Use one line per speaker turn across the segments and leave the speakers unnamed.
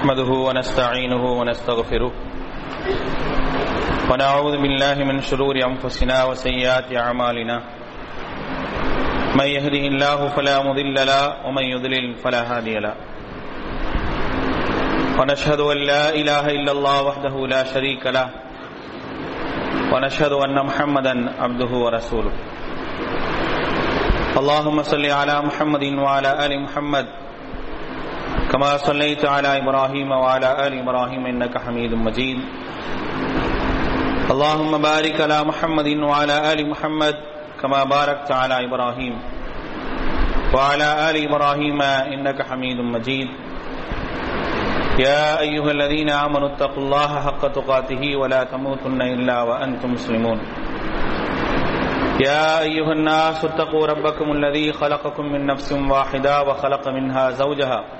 نحمده ونستعينه ونستغفره. ونعوذ بالله من شرور أنفسنا وسيئات أعمالنا. من يهده الله فلا مضل له ومن يضلل فلا هادي له. ونشهد أن لا إله إلا الله وحده لا شريك له. ونشهد أن محمدا عبده ورسوله. اللهم صل على محمد وعلى آل محمد كما صليت على إبراهيم وعلى آل إبراهيم إنك حميد مجيد. اللهم بارك على محمد وعلى آل محمد كما باركت على إبراهيم وعلى آل إبراهيم إنك حميد مجيد. يا أيها الذين آمنوا اتقوا الله حق تقاته ولا تموتن إلا وأنتم مسلمون. يا أيها الناس اتقوا ربكم الذي خلقكم من نفس واحدة وخلق منها زوجها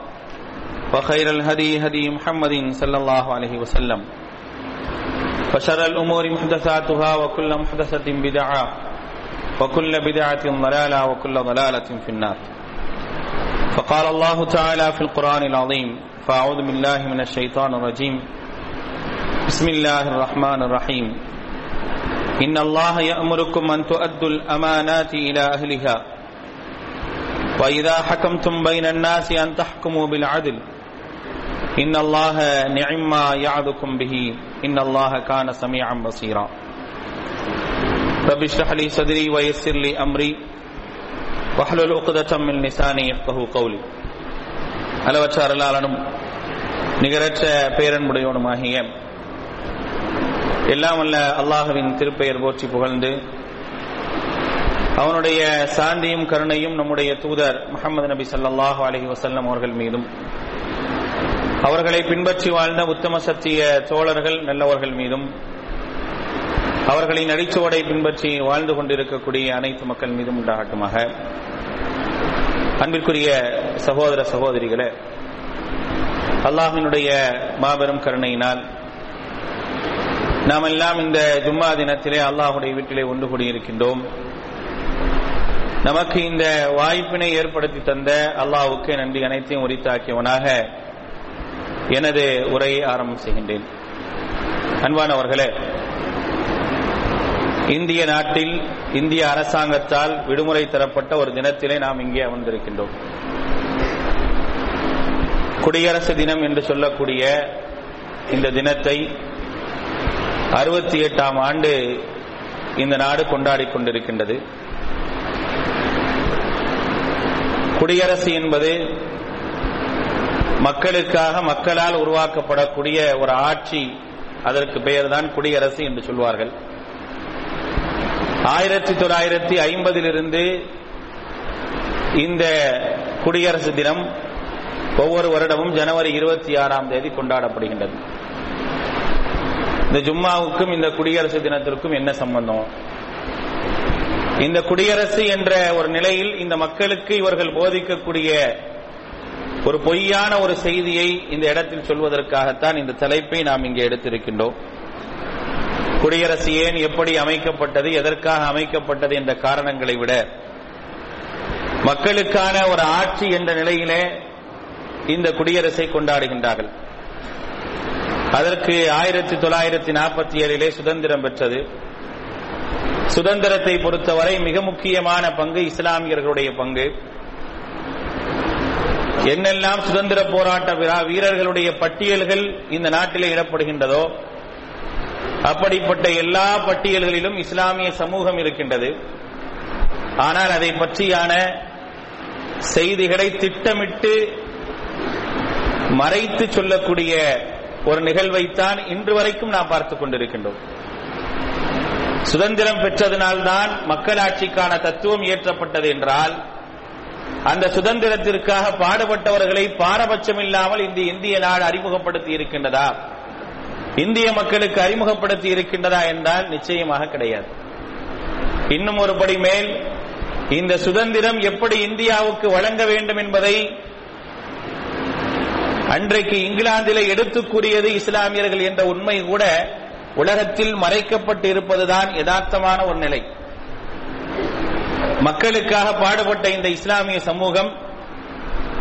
وخير الهدي هدي محمد صلى الله عليه وسلم. وشر الأمور محدثاتها وكل محدثة بدعة وكل بدعة ضلالة وكل ضلالة في النار. فقال الله تعالى في القرآن العظيم فأعوذ بالله من الشيطان الرجيم. بسم الله الرحمن الرحيم. إن الله يأمركم أن تؤدوا الأمانات إلى أهلها. وإذا حكمتم بين الناس أن تحكموا بالعدل إن الله نعم ما يعظكم به إن الله كان سميعا بصيرا رب اشرح لي صدري ويسر لي أمري வஹலுல் உக்தத்தம் மின் நிசானி யஃப்கஹு கௌலி அளவற்ற அருளாளனும் நிகரற்ற பேரன்புடையவனுமாகிய எல்லாம் வல்ல அல்லாஹுவின் திருப்பெயர் போற்றி புகழ்ந்து அவனுடைய சாந்தியும் கருணையும் நம்முடைய தூதர் முகமது நபி சல்லாஹூ அலஹி வசல்லம் அவர்கள் மீதும் அவர்களை பின்பற்றி வாழ்ந்த உத்தம சத்திய தோழர்கள் நல்லவர்கள் மீதும் அவர்களின் அடிச்சுவடை பின்பற்றி வாழ்ந்து கொண்டிருக்கக்கூடிய அனைத்து மக்கள் மீதும் உண்டாகட்டுமாக. அன்பிற்குரிய சகோதர சகோதரிகளே அல்லாஹினுடைய மாபெரும் கருணையினால் நாம் எல்லாம் இந்த ஜும்மா தினத்திலே அல்லாஹுடைய வீட்டிலே ஒன்று கூடியிருக்கின்றோம். நமக்கு இந்த வாய்ப்பினை ஏற்படுத்தி தந்த அல்லாஹுக்கு நன்றி. அனைத்தையும் உரித்தாக்கியவனாக எனது உரையை ஆரம்பம் செய்கின்றேன். அன்பானவர்களே இந்திய நாட்டில் இந்திய அரசாங்கத்தால் விடுமுறை தரப்பட்ட ஒரு தினத்திலே நாம் இங்கே அமர்ந்திருக்கின்றோம். குடியரசு தினம் என்று சொல்லக்கூடிய இந்த தினத்தை அறுபத்தி எட்டாம் ஆண்டு இந்த நாடு கொண்டாடி கொண்டிருக்கின்றது. குடியரசு என்பது மக்களுக்காக மக்களால் உருவாக்கப்படக்கூடிய ஒரு ஆட்சி அதற்கு பெயர்தான் குடியரசு என்று சொல்வார்கள். ஆயிரத்தி தொள்ளாயிரத்தி ஐம்பதிலிருந்து இந்த குடியரசு தினம் ஒவ்வொரு வருடமும் ஜனவரி இருபத்தி ஆறாம் தேதி கொண்டாடப்படுகின்றது. இந்த ஜும்மாவுக்கும் இந்த குடியரசு தினத்திற்கும் என்ன சம்பந்தம்? இந்த குடியரசு என்ற ஒரு நிலையில் இந்த மக்களுக்கு இவர்கள் போதிக்கக்கூடிய ஒரு பொய்யான ஒரு செய்தியை இந்த இடத்தில் சொல்வதற்காகத்தான் இந்த தலைப்பை நாம் இங்கே எடுத்திருக்கின்றோம். குடியரசு ஏன் எப்படி அமைக்கப்பட்டது எதற்காக அமைக்கப்பட்டது என்ற காரணங்களை விட மக்களுக்கான ஒரு ஆட்சி என்ற நிலையிலே இந்த குடியரசை கொண்டாடுகின்றார்கள். அதற்கு ஆயிரத்தி தொள்ளாயிரத்தி நாற்பத்தி ஏழிலே சுதந்திரம் பெற்றது. சுதந்திரத்தை பொறுத்தவரை மிக முக்கியமான பங்கு இஸ்லாமியர்களுடைய பங்கு. என்னெல்லாம் சுதந்திர போராட்ட விழா வீரர்களுடைய பட்டியல்கள் இந்த நாட்டிலே இடப்படுகின்றதோ அப்படிப்பட்ட எல்லா பட்டியல்களிலும் இஸ்லாமிய சமூகம் இருக்கின்றது. ஆனால் அதை பற்றியான செய்திகளை திட்டமிட்டு மறைத்து சொல்லக்கூடிய ஒரு நிகழ்வைத்தான் இன்று வரைக்கும் நாம் பார்த்துக் கொண்டிருக்கின்றோம். சுதந்திரம் பெற்றதனால்தான் மக்களாட்சிக்கான தத்துவம் இயற்றப்பட்டது என்றால் அந்த சுதந்திரத்திற்காக பாடுபட்டவர்களை பாரபட்சம் இல்லாமல் இந்த இந்திய நாடு அறிமுகப்படுத்தி இருக்கின்றதா? இந்திய மக்களுக்கு அறிமுகப்படுத்தி இருக்கின்றதா என்றால் நிச்சயமாக கிடையாது. இன்னும் ஒரு படி மேல் இந்த சுதந்திரம் எப்படி இந்தியாவுக்கு வழங்க வேண்டும் என்பதை அன்றைக்கு இங்கிலாந்திலே எடுத்துக் கூறியது இஸ்லாமியர்கள் என்ற உண்மை கூட உலகத்தில் மறைக்கப்பட்டு இருப்பதுதான் யதார்த்தமான ஒரு நிலை. மக்களுக்காக பாடுபட்ட இந்த இஸ்லாமிய சமூகம்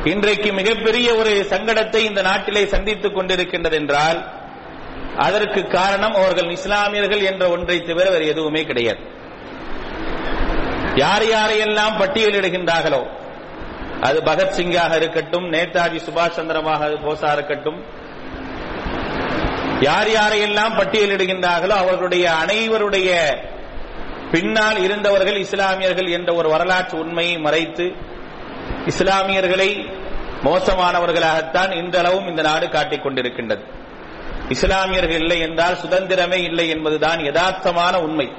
இன்றைக்கு மிகப்பெரிய ஒரு சங்கடத்தை இந்த நாட்டிலே சந்தித்துக் கொண்டிருக்கின்றது என்றால் அதற்கு காரணம் அவர்கள் இஸ்லாமியர்கள் என்ற ஒன்றை தவிர வேறு எதுவுமே கிடையாது. யார் யாரையெல்லாம் பட்டியலிடுகின்றார்களோ அது பகத்சிங்காக இருக்கட்டும் நேதாஜி சுபாஷ் சந்திரமாக போஸா இருக்கட்டும் யார் யாரையெல்லாம் பட்டியலிடுகின்றார்களோ அவர்களுடைய அனைவருடைய பின்னால் இருந்தவர்கள் இஸ்லாமியர்கள் என்ற ஒரு வரலாற்று உண்மையை மறைத்து இஸ்லாமியர்களை மோசமானவர்களாகத்தான் இன்றளவும் இந்த நாடு காட்டிக் கொண்டிருக்கின்றது. இஸ்லாமியர்கள் இல்லை என்றால் சுதந்திரமே இல்லை என்பதுதான் யதார்த்தமான உண்மை.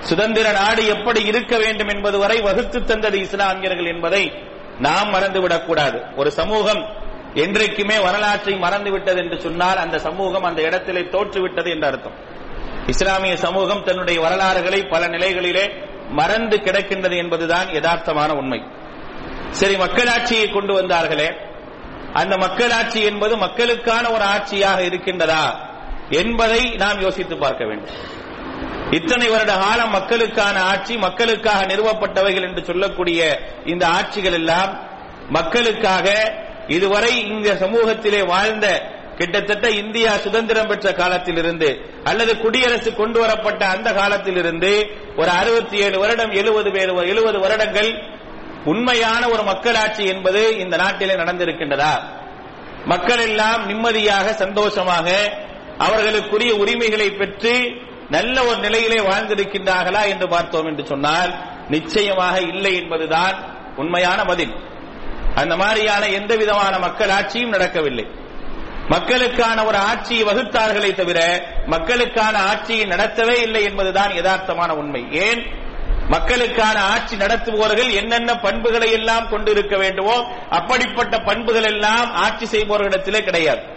சுதந்திர நாடு எப்படி இருக்க வேண்டும் என்பது வரை வகுத்து தந்தது இஸ்லாமியர்கள் என்பதை நாம் மறந்துவிடக்கூடாது ஒரு சமூகம் என்றைக்குமே வரலாற்றை மறந்துவிட்டது என்று சொன்னால் அந்த சமூகம் அந்த இடத்திலே தோற்றுவிட்டது என்று அர்த்தம். இஸ்லாமிய சமூகம் தன்னுடைய வரலாறுகளை பல நிலைகளிலே மறந்து கிடக்கின்றது என்பதுதான் யதார்த்தமான உண்மை. சரி மக்களாட்சியை கொண்டு வந்தார்களே. அந்த மக்களாட்சி என்பது மக்களுக்கான ஒரு ஆட்சியாக இருக்கின்றதா என்பதை நாம் யோசித்து பார்க்க வேண்டும். இத்தனை வருட காலம் மக்களுக்கான ஆட்சி மக்களுக்காக நிறுவப்பட்டவைகள் என்று சொல்லக்கூடிய இந்த ஆட்சிகள் எல்லாம் மக்களுக்காக இதுவரை இந்த சமூகத்திலே வாழ்ந்த கிட்டத்தட்ட இந்தியா சுதந்திரம் பெற்ற காலத்திலிருந்து அல்லது குடியரசு கொண்டு வரப்பட்ட அந்த காலத்திலிருந்து ஒரு அறுபத்தி ஏழு வருடம் எழுபது எழுபது வருடங்கள் உண்மையான ஒரு மக்களாட்சி என்பது இந்த நாட்டிலே நடந்திருக்கின்றதா? மக்கள் எல்லாம் நிம்மதியாக சந்தோஷமாக அவர்களுக்குரிய உரிமைகளை பெற்று நல்ல ஒரு நிலையிலே வாழ்ந்திருக்கின்றார்களா என்று பார்த்தோம் என்று சொன்னால் நிச்சயமாக இல்லை என்பதுதான் உண்மையான பதில். அந்த மாதிரியான எந்த விதமான மக்கள் ஆட்சியும் நடக்கவில்லை. மக்களுக்கான ஒரு ஆட்சியை வகுத்தார்களே தவிர மக்களுக்கான ஆட்சியை நடத்தவே இல்லை என்பதுதான் யதார்த்தமான உண்மை. ஏன்? மக்களுக்கான ஆட்சி நடத்துபவர்கள் என்னென்ன பண்புகளை எல்லாம் கொண்டிருக்க வேண்டுமோ அப்படிப்பட்ட பண்புகள் எல்லாம் ஆட்சி செய்பவர்களிடத்திலே கிடையாது.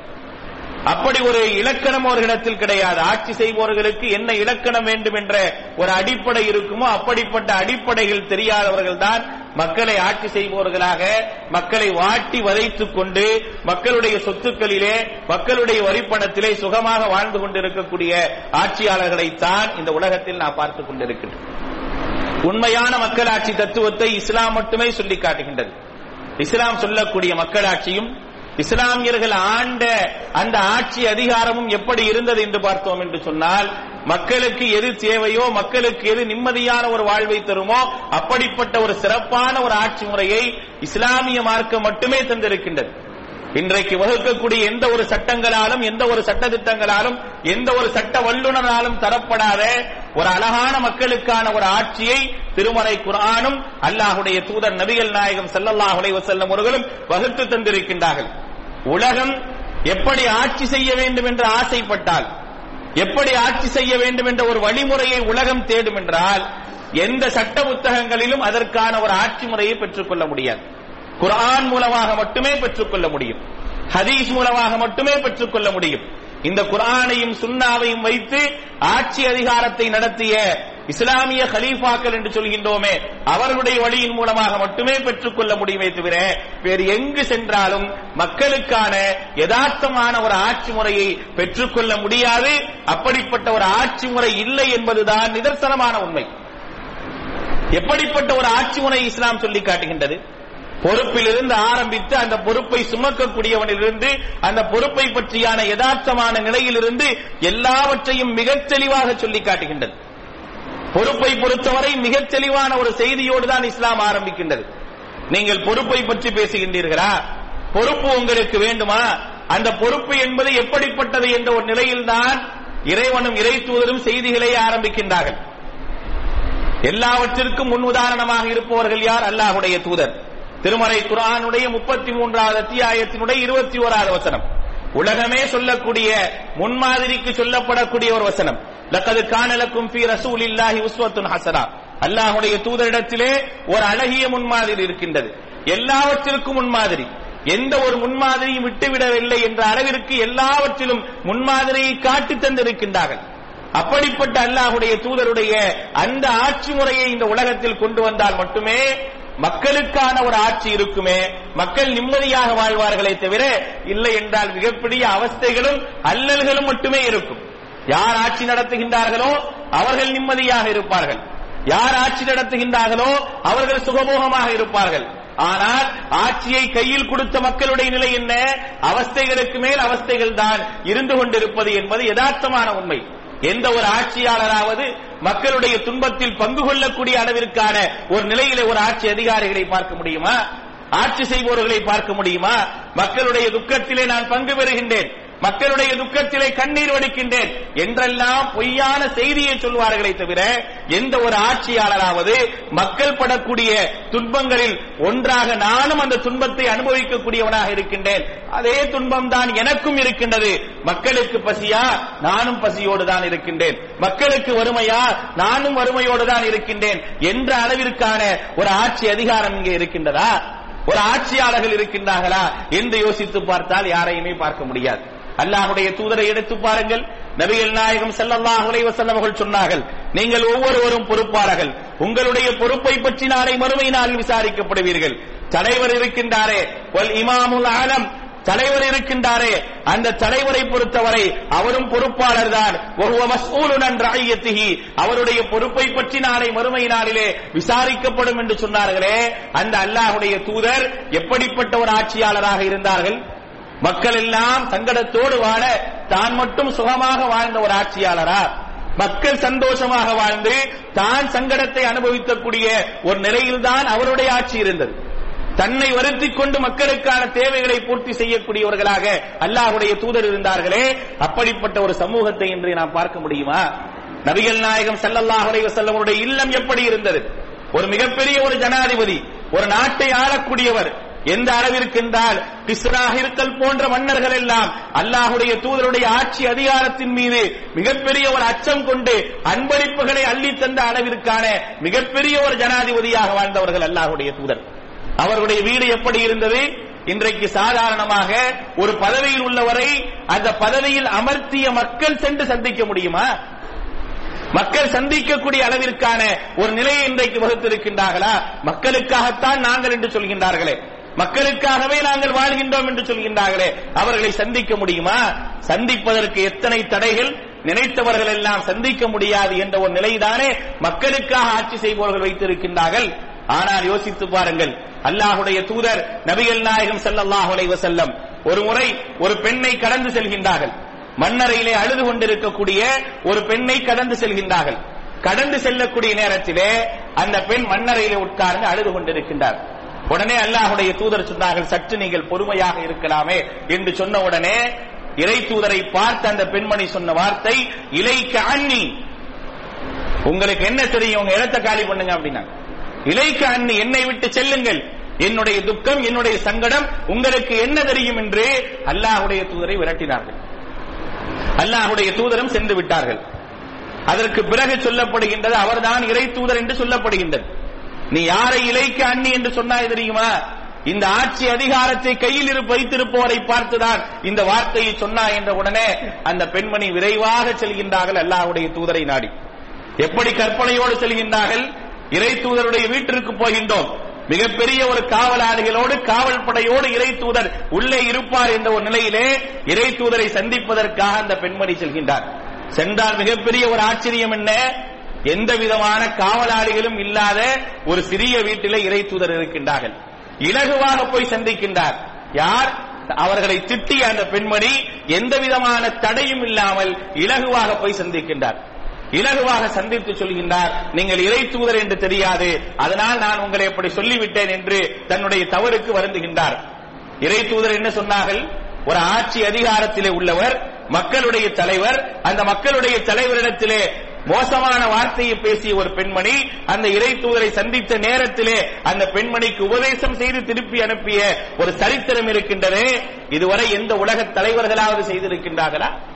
அப்படி ஒரு இலக்கணம் அவர்களிடத்தில் கிடையாது. ஆட்சி செய்பவர்களுக்கு என்ன இலக்கணம் வேண்டும் என்ற ஒரு அடிப்படை இருக்குமோ அப்படிப்பட்ட அடிப்படைகள் தெரியாதவர்கள் தான் மக்களை ஆட்சி செய்பவர்களாக மக்களை வாட்டி வதைத்துக் கொண்டு மக்களுடைய சொத்துக்களிலே மக்களுடைய வரிப்பணத்திலே சுகமாக வாழ்ந்து கொண்டிருக்கக்கூடிய ஆட்சியாளர்களைத்தான் இந்த உலகத்தில் நான் பார்த்துக் கொண்டிருக்கின்றேன் உண்மையான மக்களாட்சி தத்துவத்தை இஸ்லாம் மட்டுமே சொல்லி காட்டுகின்றது. இஸ்லாம் சொல்லக்கூடிய மக்களாட்சியும் இஸ்லாமியர்கள் ஆண்ட அந்த ஆட்சி அதிகாரமும் எப்படி இருந்தது என்று பார்த்தோம் என்று சொன்னால் மக்களுக்கு எது தேவையோ மக்களுக்கு எது நிம்மதியான ஒரு வாழ்வை தருமோ அப்படிப்பட்ட ஒரு சிறப்பான ஒரு ஆட்சி முறையை இஸ்லாமிய மார்க்கம் மட்டுமே தந்திருக்கின்றது. இன்றைக்கு வகுக்கக்கூடிய எந்த ஒரு சட்டங்களாலும் எந்த ஒரு சட்ட திட்டங்களாலும் எந்த ஒரு சட்ட வல்லுநராலும் தரப்படாத ஒரு அழகான மக்களுக்கான ஒரு ஆட்சியை திருமறை குரானும் அல்லாஹுடைய தூதர் நபிகள் நாயகம் செல்லல்லாஹுடைய செல்லும் அவர்களும் வகுத்து தந்திருக்கின்றார்கள். உலகம் எப்படி ஆட்சி செய்ய வேண்டும் என்று ஆசைப்பட்டால் எப்படி ஆட்சி செய்ய வேண்டும் என்ற ஒரு வழிமுறையை உலகம் தேடும் என்றால் எந்த சட்ட புத்தகங்களிலும் அதற்கான ஒரு ஆட்சி முறையை பெற்றுக்கொள்ள முடியாது. குரான் மூலமாக மட்டுமே பெற்றுக்கொள்ள முடியும். ஹதீஸ் மூலமாக மட்டுமே பெற்றுக்கொள்ள முடியும். இந்த குரானையும் சுண்ணாவையும் வைத்து ஆட்சி அதிகாரத்தை நடத்திய இஸ்லாமிய ஹலீஃபாக்கள் என்று சொல்கின்றோமே அவர்களுடைய வழியின் மூலமாக மட்டுமே பெற்றுக்கொள்ள முடியுமே தவிர வேறு எங்கு சென்றாலும் மக்களுக்கான யதார்த்தமான ஒரு ஆட்சி முறையை பெற்றுக்கொள்ள முடியாது. அப்படிப்பட்ட ஒரு ஆட்சி முறை இல்லை என்பதுதான் நிதர்சனமான உண்மை. எப்படிப்பட்ட ஒரு ஆட்சி முறை இஸ்லாம் சொல்லி காட்டுகின்றது? பொறுப்பிலிருந்து ஆரம்பித்து அந்த பொறுப்பை சுமக்கக்கூடியவனிலிருந்து அந்த பொறுப்பை பற்றியான யதார்த்தமான நிலையிலிருந்து எல்லாவற்றையும் மிகத் தெளிவாக சொல்லி காட்டுகின்றது. பொறுப்பை பொறுத்தவரை மிகத் தெளிவான ஒரு செய்தியோடு தான் இஸ்லாம் ஆரம்பிக்கின்றது. நீங்கள் பொறுப்பை பற்றி பேசுகின்றீர்களா? பொறுப்பு உங்களுக்கு வேண்டுமா? அந்த பொறுப்பு என்பது எப்படிப்பட்டது என்ற ஒரு நிலையில்தான் இறைவனும் இறை தூதரும் செய்திகளை ஆரம்பிக்கின்றார்கள். எல்லாவற்றிற்கும் முன் உதாரணமாக இருப்பவர்கள் யார்? அல்லாஹுடைய தூதர். திருமறை குரானுடைய முப்பத்தி மூன்றாவது அத்தியாயத்தினுடைய இருபத்தி ஓராவது வசனம். உலகமே சொல்லக்கூடிய முன்மாதிரிக்கு சொல்லப்படக்கூடிய ஒரு வசனம். லக்கது காணலக்கும் பி ரசூல் இல்லாஹி உஸ்வத்துன் ஹசனா. அல்லாஹுடைய தூதரிடத்திலே ஒரு அழகிய முன்மாதிரி இருக்கின்றது. எல்லாவற்றிற்கும் முன்மாதிரி. எந்த ஒரு முன்மாதிரியும் விட்டுவிடவில்லை என்ற அளவிற்கு எல்லாவற்றிலும் முன்மாதிரியை காட்டி தந்திருக்கின்றார்கள். அப்படிப்பட்ட அல்லாஹுடைய தூதருடைய அந்த ஆட்சி முறையை இந்த உலகத்தில் கொண்டு வந்தால் மட்டுமே மக்களுக்கான ஒரு ஆட்சி இருக்குமே மக்கள் நிம்மதியாக வாழ்வார்களே தவிர இல்லை என்றால் மிகப்பெரிய அவஸ்தைகளும் அல்லல்களும் மட்டுமே இருக்கும். யார் ஆட்சி நடத்துகின்றார்களோ அவர்கள் நிம்மதியாக இருப்பார்கள். யார் ஆட்சி நடத்துகின்றார்களோ அவர்கள் சுகமோகமாக இருப்பார்கள். ஆனால் ஆட்சியை கையில் கொடுத்த மக்களுடைய நிலை என்ன? அவஸ்தைகளுக்கு மேல் அவஸ்தைகள் தான் இருந்து கொண்டிருப்பது என்பது யதார்த்தமான உண்மை. எந்த ஒரு ஆட்சியாளராவது மக்களுடைய துன்பத்தில் பங்கு கொள்ளக்கூடிய அளவிற்கான ஒரு நிலையிலே ஒரு ஆட்சி அதிகாரிகளை பார்க்க முடியுமா? ஆட்சி செய்பவர்களை பார்க்க முடியுமா? மக்களுடைய துக்கத்திலே நான் பங்கு பெறுகின்றேன். மக்களுடைய துக்கத்திலே கண்ணீர் வடிக்கின்றேன். என்றெல்லாம் பொய்யான செய்தியை சொல்வார்களே தவிர எந்த ஒரு ஆட்சியாளராவது மக்கள் படக்கூடிய துன்பங்களில் ஒன்றாக நானும் அந்த துன்பத்தை அனுபவிக்கக்கூடியவனாக இருக்கின்றேன். அதே துன்பம் தான் எனக்கும் இருக்கின்றது. மக்களுக்கு பசியா? நானும் பசியோடு தான் இருக்கின்றேன். மக்களுக்கு வறுமையா? நானும் வறுமையோடு தான் இருக்கின்றேன். என்ற அளவிற்கான ஒரு ஆட்சி அதிகாரம் இங்கே இருக்கின்றதா? ஒரு ஆட்சியாளர்கள் இருக்கின்றார்களா? என்று யோசித்து பார்த்தால் யாரையுமே பார்க்க முடியாது. அல்லாஹுடைய தூதரை எடுத்து பாருங்கள். நபிகள் நாயகம் செல்லல்லாஹ் அலைஹி வஸல்லம் அவர்கள் சொன்னார்கள் நீங்கள் ஒவ்வொருவரும் பொறுப்பாளர்கள். உங்களுடைய பொறுப்பை பற்றி நாளை மறுமை நாளில் விசாரிக்கப்படுவீர்கள். தலைவர் இருக்கின்றாரே இமாமுல் ஆலம் தலைவர் இருக்கின்றாரே அந்த தலைவரை பொறுத்தவரை அவரும் பொறுப்பாளர் தான். அவருடைய பொறுப்பை பற்றி நாளை மறுமை நாளிலே விசாரிக்கப்படும் என்று சொன்னார்களே. அந்த அல்லாஹுடைய தூதர் எப்படிப்பட்ட ஒரு ஆட்சியாளராக இருந்தார்கள்? மக்கள் எல்லாம் சங்கடத்தோடு வாழ தான் மட்டும் சுகமாக வாழ்ந்த ஒரு ஆட்சியாளரா? மக்கள் சந்தோஷமாக வாழ்ந்து தான் சங்கடத்தை அனுபவிக்கக்கூடிய ஒரு நிலையில்தான் அவருடைய ஆட்சி இருந்தது. தன்னை வருத்திக் கொண்டு மக்களுக்கான தேவைகளை பூர்த்தி செய்யக்கூடியவர்களாக அல்லாஹுடைய தூதர் இருந்தார்களே அப்படிப்பட்ட ஒரு சமூகத்தை இன்று நாம் பார்க்க முடியுமா? நபிகள் நாயகம் செல்லல்லாஹுடைய செல்லவருடைய இல்லம் எப்படி இருந்தது? ஒரு மிகப்பெரிய ஒரு ஜனாதிபதி ஒரு நாட்டை ஆளக்கூடியவர் எந்த அளவிற்கு என்றால் கிஸ்ரா போன்ற மன்னர்கள் எல்லாம் அல்லாஹுடைய தூதருடைய ஆட்சி அதிகாரத்தின் மீது மிகப்பெரிய ஒரு அச்சம் கொண்டு அன்பளிப்புகளை அள்ளி தந்த அளவிற்கான மிகப்பெரிய ஒரு ஜனாதிபதியாக வாழ்ந்தவர்கள் அல்லாஹுடைய தூதர். அவருடைய வீடு எப்படி இருந்தது? இன்றைக்கு சாதாரணமாக ஒரு பதவியில் உள்ளவரை அந்த பதவியில் அமர்த்திய மக்கள் சென்று சந்திக்க முடியுமா? மக்கள் சந்திக்கக்கூடிய அளவிற்கான ஒரு நிலையை இன்றைக்கு வகுத்திருக்கின்றார்களா? மக்களுக்காகத்தான் நாங்கள் என்று சொல்கின்றார்களே. மக்களுக்காகவே நாங்கள் வாழ்கின்றோம் என்று சொல்கின்றார்களே அவர்களை சந்திக்க முடியுமா? சந்திப்பதற்கு எத்தனை தடைகள்? நினைத்தவர்கள் எல்லாம் சந்திக்க முடியாது என்ற ஒரு நிலைதானே மக்களுக்காக ஆட்சி செய்பவர்கள் வைத்திருக்கின்றார்கள். ஆனால் யோசித்து பாருங்கள் அல்லாஹுடைய தூதர் நபிகள் நாயகம் ஸல்லல்லாஹு செல்லம் ஒரு முறை ஒரு பெண்ணை கடந்து செல்கின்றார்கள். மன்னரையிலே அழுது கொண்டிருக்கக்கூடிய ஒரு பெண்ணை கடந்து செல்கின்றார்கள். கடந்து செல்லக்கூடிய நேரத்திலே அந்த பெண் மன்னரையிலே உட்கார்ந்து அழுது கொண்டிருக்கின்றார். உடனே அல்லாஹுடைய தூதர் சொன்னார்கள் சற்று நீங்கள் பொறுமையாக இருக்கலாமே என்று சொன்ன உடனே இறை தூதரை பார்த்த அந்த பெண்மணி சொன்ன வார்த்தை இலைக்க அண்ணி உங்களுக்கு என்ன தெரியும்? உங்க இடத்தை காலி பண்ணுங்க அப்படின்னா. இலைக்கு அண்ணி என்னை விட்டு செல்லுங்கள். என்னுடைய துக்கம் என்னுடைய சங்கடம் உங்களுக்கு என்ன தெரியும்? என்று அல்லாஹுடைய தூதரை விரட்டினார்கள். அல்லாஹுடைய தூதரும் சென்று விட்டார்கள். அதற்கு பிறகு சொல்லப்படுகின்றது அவர்தான் இறை தூதர் என்று சொல்லப்படுகின்றது. நீ யாரை இலைக்கு அண்ணி என்று சொன்னாய் தெரியுமா? இந்த ஆட்சி அதிகாரத்தை கையில் வைத்திருப்போரை வைத்திருப்பவரை பார்த்துதான் இந்த வார்த்தையை சொன்னா என்ற உடனே அந்த பெண்மணி விரைவாக செல்கின்றார்கள் அல்லாஹுடைய தூதரை நாடி. எப்படி கற்பனையோடு செல்கின்றார்கள்? இறை தூதருடைய வீட்டிற்கு போகின்றோம். மிகப்பெரிய ஒரு காவலாளிகளோடு காவல் படையோடு இறை தூதர் உள்ளே இருப்பார் என்ற ஒரு நிலையிலே இறை தூதரை சந்திப்பதற்காக அந்த பெண்மணி செல்கின்றார். சென்றால் மிகப்பெரிய ஒரு ஆச்சரியம் என்ன? எந்த விதமான காவலாளிகளும் இல்லாத ஒரு சிறிய வீட்டிலே இறை தூதர் இருக்கின்றார்கள். இலகுவாக போய் சந்திக்கின்றார். யார்? அவர்களை திட்டிய அந்த பெண்மணி எந்த விதமான தடையும் இல்லாமல் இலகுவாக போய் சந்திக்கின்றார். இலகுவாக சந்தித்து சொல்கின்றார் நீங்கள் இறை தூதர் என்று தெரியாது. அதனால் நான் உங்களை எப்படி சொல்லிவிட்டேன் என்று தன்னுடைய தவறுக்கு வருந்துகின்றார். இறை தூதர் என்ன சொன்னார்கள்? ஒரு ஆட்சி அதிகாரத்திலே உள்ளவர் மக்களுடைய தலைவர் அந்த மக்களுடைய தலைவரிடத்திலே மோசமான வார்த்தையை பேசிய ஒரு பெண்மணி அந்த இறை தூதரை சந்தித்த நேரத்திலே அந்த பெண்மணிக்கு உபதேசம் செய்து திருப்பி அனுப்பிய ஒரு சரித்திரம் இருக்கின்றது. இதுவரை எந்த உலக தலைவர்களாவது செய்திருக்கின்றார்களா?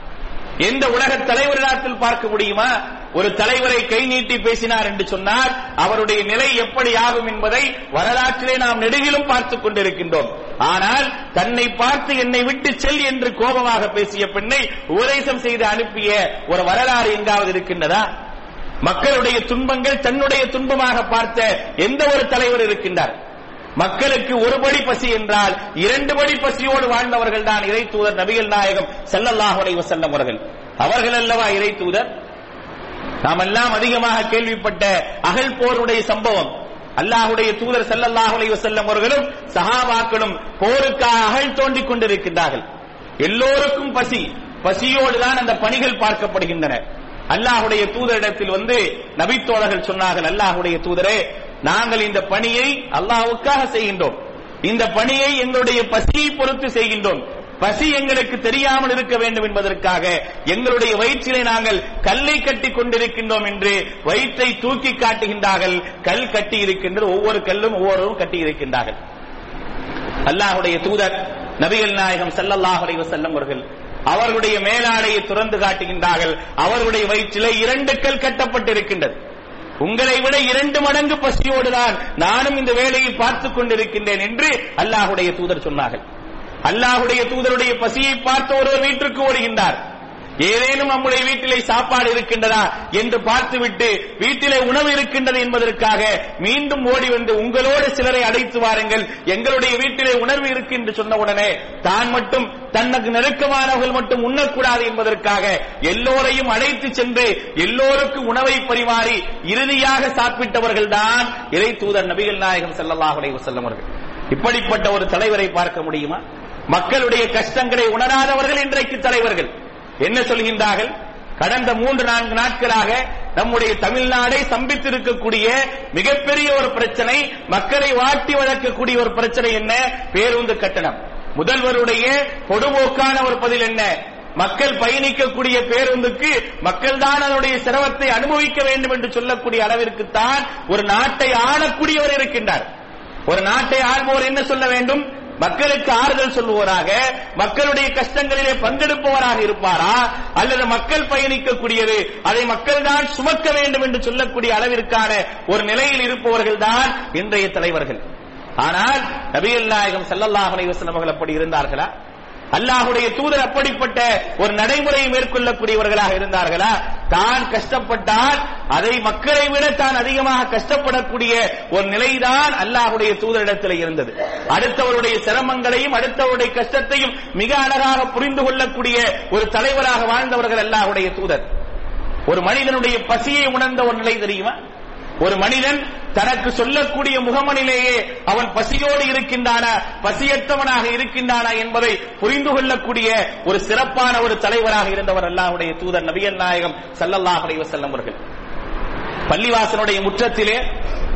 எந்த உலக தலைவரிடத்தில் பார்க்க முடியுமா? ஒரு தலைவரை கை நீட்டி பேசினார் என்று சொன்னார் அவருடைய நிலை எப்படி ஆகும் என்பதை வரலாற்றிலே நாம் நெடுகிலும் பார்த்துக் கொண்டிருக்கின்றோம். ஆனால் தன்னை பார்த்து என்னை விட்டு செல் என்று கோபமாக பேசிய பெண்ணை உபதேசம் செய்து அனுப்பிய ஒரு வரலாறு எங்காவது இருக்கின்றதா? மக்களுடைய துன்பங்கள் தன்னுடைய துன்பமாக பார்த்த எந்த ஒரு தலைவர் இருக்கின்றார்? மக்களுக்கு ஒரு படி பசி என்றால் இரண்டு படி பசியோடு வாழ்ந்தவர்கள் தான் இறை தூதர் நபிகள் நாயகம் ஸல்லல்லாஹு உடைய செல்லம் அவர்கள். அவர்கள் அல்லவா இறை தூதர்? நாம் எல்லாம் அதிகமாக கேள்விப்பட்ட அகல் போருடைய சம்பவம். அல்லாஹுடைய தூதர் செல்லல்லாஹுடைய அலைஹி அவர்களும் சஹாபாக்களும் போருக்காக அகழ் தோண்டிக் கொண்டிருக்கின்றார்கள். எல்லோருக்கும் பசி பசியோடு தான் அந்த பணிகள் பார்க்கப்படுகின்றன. அல்லாஹுடைய தூதரிடத்தில் வந்து நபித்தோழர்கள் சொன்னார்கள் அல்லாஹுடைய தூதரே நாங்கள் இந்த பணியை அல்லாவுக்காக செய்கின்றோம். இந்த பணியை எங்களுடைய பசியை பொறுத்து செய்கின்றோம். பசி எங்களுக்கு தெரியாமல் இருக்க வேண்டும் என்பதற்காக எங்களுடைய வயிற்றிலே நாங்கள் கல்லை கட்டி கொண்டிருக்கின்றோம் என்று வயிற்றை தூக்கி காட்டுகின்றார்கள். கல் கட்டி இருக்கின்றது. ஒவ்வொரு கல்லும் ஒவ்வொருவரும் கட்டி இருக்கின்றார்கள். அல்லாஹுடைய தூதர் நபிகள் நாயகம் ஸல்லல்லாஹு செல்லம் அவர்கள் அவர்களுடைய மேலாடையை துறந்து காட்டுகின்றார்கள். அவர்களுடைய வயிற்றிலே இரண்டு கல் கட்டப்பட்டிருக்கின்றது. உங்களை விட இரண்டு மடங்கு பசியோடுதான் நானும் இந்த வேலையை பார்த்துக் கொண்டிருக்கின்றேன் என்று அல்லாஹுடைய தூதர் சொன்னார்கள். அல்லாஹுடைய தூதருடைய பசியை பார்த்து ஒருவர் வீட்டிற்கு ஓடுகின்றார். ஏதேனும் நம்முடைய வீட்டிலே சாப்பாடு இருக்கின்றதா என்று பார்த்துவிட்டு வீட்டிலே உணவு இருக்கின்றது என்பதற்காக மீண்டும் ஓடி வந்து உங்களோடு சிலரை அடைத்து வாருங்கள். எங்களுடைய வீட்டிலே உணர்வு இருக்கு என்று சொன்ன உடனே தான் மட்டும் தனக்கு நெருக்கமானவர்கள் மட்டும் உண்ணக்கூடாது என்பதற்காக எல்லோரையும் அழைத்து சென்று எல்லோருக்கும் உணவை பரிமாறி இறுதியாக சாப்பிட்டவர்கள் தான் இறை தூதர் நபிகள் நாயகம் ஸல்லல்லாஹு அலைஹி அவர்கள். இப்படிப்பட்ட ஒரு தலைவரை பார்க்க முடியுமா? மக்களுடைய கஷ்டங்களை உணராதவர்கள் இன்றைக்கு தலைவர்கள். என்ன சொல்கின்றார்கள்? கடந்த மூன்று நான்கு நாட்களாக நம்முடைய தமிழ்நாடை சம்பித்திருக்கக்கூடிய மிகப்பெரிய ஒரு பிரச்சனை மக்களை வாட்டி வளர்க்கக்கூடிய ஒரு பிரச்சனை என்ன? பேருந்து கட்டணம். முதல்வருடைய பொதுபோக்கான ஒரு பதில் என்ன? மக்கள் பயணிக்கக்கூடிய பேருந்துக்கு மக்கள் தான் அதனுடைய சிரமத்தை அனுபவிக்க வேண்டும் என்று சொல்லக்கூடிய அளவிற்கு தான் ஒரு நாட்டை ஆளக்கூடியவர் இருக்கின்றார். ஒரு நாட்டை ஆள்பவர் என்ன சொல்ல வேண்டும்? மக்களுக்கு ஆறுதல் சொல்லுவோராக மக்களுடைய கஷ்டங்களிலே பங்கெடுப்பவராக இருப்பாரா? அல்லது மக்கள் பயணிக்கக்கூடியது அதை மக்கள் தான் சுமக்க வேண்டும் என்று சொல்லக்கூடிய அளவிற்கான ஒரு நிலையில் இருப்பவர்கள் தான் இன்றைய தலைவர்கள். ஆனால் நபிகள் நாயகம் ஸல்லல்லாஹு அலைஹி அவர்கள் அப்படி இருந்தார்களா? அல்லாஹுடைய தூதர் அப்படிப்பட்ட ஒரு நடைமுறையை மேற்கொள்ளக்கூடியவர்களாக இருந்தார்களா? தான் கஷ்டப்பட்டால் அதை மக்களை விட தான் அதிகமாக கஷ்டப்படக்கூடிய ஒரு நிலைதான் அல்லாஹுடைய தூதரிடத்தில் இருந்தது. அடுத்தவருடைய சிரமங்களையும் அடுத்தவருடைய கஷ்டத்தையும் மிக அழகாக புரிந்து கொள்ளக்கூடிய ஒரு தலைவராக வாழ்ந்தவர்கள் அல்லாஹுடைய தூதர். ஒரு மனிதனுடைய பசியை உணர்ந்த ஒரு நிலை தெரியுமா? ஒரு மனிதன் தனக்கு சொல்லக்கூடிய முகமனிலேயே அவன் பசியோடு இருக்கின்றானா பசியற்றவனாக இருக்கின்றானா என்பதை புரிந்து கொள்ளக்கூடிய ஒரு சிறப்பான ஒரு தலைவராக இருந்தவர் அல்லாஹுடைய தூதர் நபியல் நாயகம் ஸல்லல்லாஹு அலைஹி அவர்கள். பள்ளிவாசனுடைய முற்றத்திலே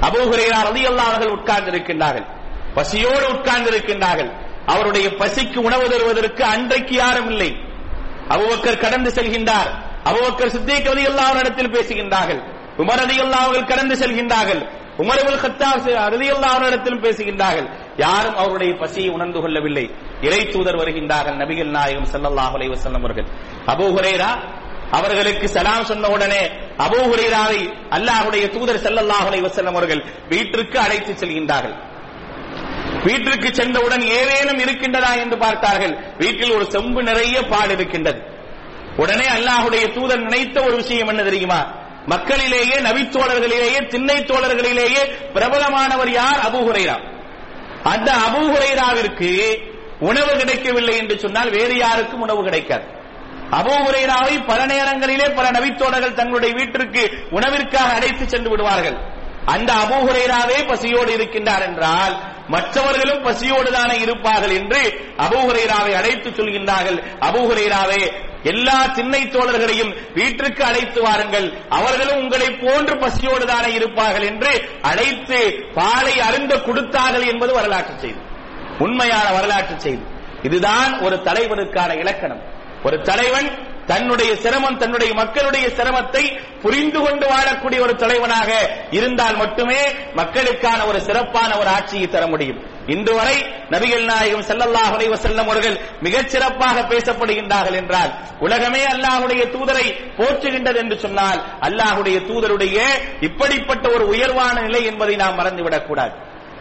அபூஹுரைரா ரலியல்லாஹு அவர்கள் உட்கார்ந்து இருக்கின்றார்கள் பசியோடு உட்கார்ந்து இருக்கின்றார்கள் அவருடைய பசிக்கு உணவு தருவதற்கு அன்றைக்கு யாரும் இல்லை. அபூபக்கர் கடந்து செல்கின்றார். அபூபக்கர் சித்திக் ரலியல்லாஹு அவரிடத்தில் பேசுகின்றார்கள். உமர் ரலியல்லாஹு அவர்கள் கடந்து செல்கின்றார்கள். உமரவில் இப்னு கத்தாப் அவரிடத்திலும் பேசுகின்றார்கள். யாரும் அவருடைய பசியை உணர்ந்து கொள்ளவில்லை. இறை தூதர் வருகின்றார்கள் நபிகள் நாயகம் ஸல்லல்லாஹு அலைஹி வஸல்லம் அவர்கள். அபூ ஹுரைரா அவர்களுக்கு சலாம் சொன்ன உடனே அபூ ஹுரைராவை தூதர் ஸல்லல்லாஹு அலைஹி வஸல்லம் அவர்கள் வீட்டிற்கு அழைத்து செல்கின்றார்கள். வீட்டிற்கு சென்றவுடன் ஏதேனும் இருக்கின்றதா என்று பார்த்தார்கள். வீட்டில் ஒரு செம்பு நிறைய பால் இருக்கின்றது. உடனே அல்லாஹுடைய தூதர் நினைத்த ஒரு விஷயம் என்ன தெரியுமா? மக்களிலேயே நபித்தோழர்களிலேயே திண்ணை தோழர்களிலேயே பிரபலமானவர் யார்? அபுஹுரைரா அந்த அபூஹுரைராவிற்கு உணவு கிடைக்கவில்லை என்று சொன்னால் வேறு யாருக்கும் உணவு கிடைக்காது. அபூஹுரைராவை பல நேரங்களிலே பல நபித்தோழர்கள் தங்களுடைய வீட்டிற்கு உணவிற்காக அழைத்து சென்று விடுவார்கள். அந்த அபுஹுரைராவே பசியோடு இருக்கின்றார் என்றால் மற்றவர்களும் பசியோடு தானே இருப்பார்கள் என்று அபூஹுரைராவை அழைத்து சொல்கின்றார்கள். அபூஹுரைராவே எல்லா சின்னை தோழர்களையும் வீட்டிற்கு அழைத்து வாருங்கள். அவர்களும் உங்களை போன்று பசியோடு தானே இருப்பார்கள் என்று அழைத்து பாலை அருந்த கொடுத்தார்கள் என்பது வரலாற்று செய்தி. உண்மையான வரலாற்று செய்தி. இதுதான் ஒரு தலைவனுக்கான இலக்கணம். ஒரு தலைவன் தன்னுடைய சிரமம் தன்னுடைய மக்களுடைய சிரமத்தை புரிந்து கொண்டு வாழக்கூடிய ஒரு தலைவனாக இருந்தால் மட்டுமே மக்களுக்கான ஒரு சிறப்பான ஒரு ஆட்சியை தர முடியும். இன்று வரை நபிகள் நாயகம் செல்லல்லாஹ் அலைஹி அவர்கள் மிகச் சிறப்பாக பேசப்படுகின்றார்கள் என்றால் உலகமே அல்லாஹ்வுடைய தூதரை போற்றுகின்றது என்று சொன்னால் அல்லாஹ்வுடைய தூதருடைய இப்படிப்பட்ட ஒரு உயர்வான நிலை என்பதை நாம் மறந்துவிடக் கூடாது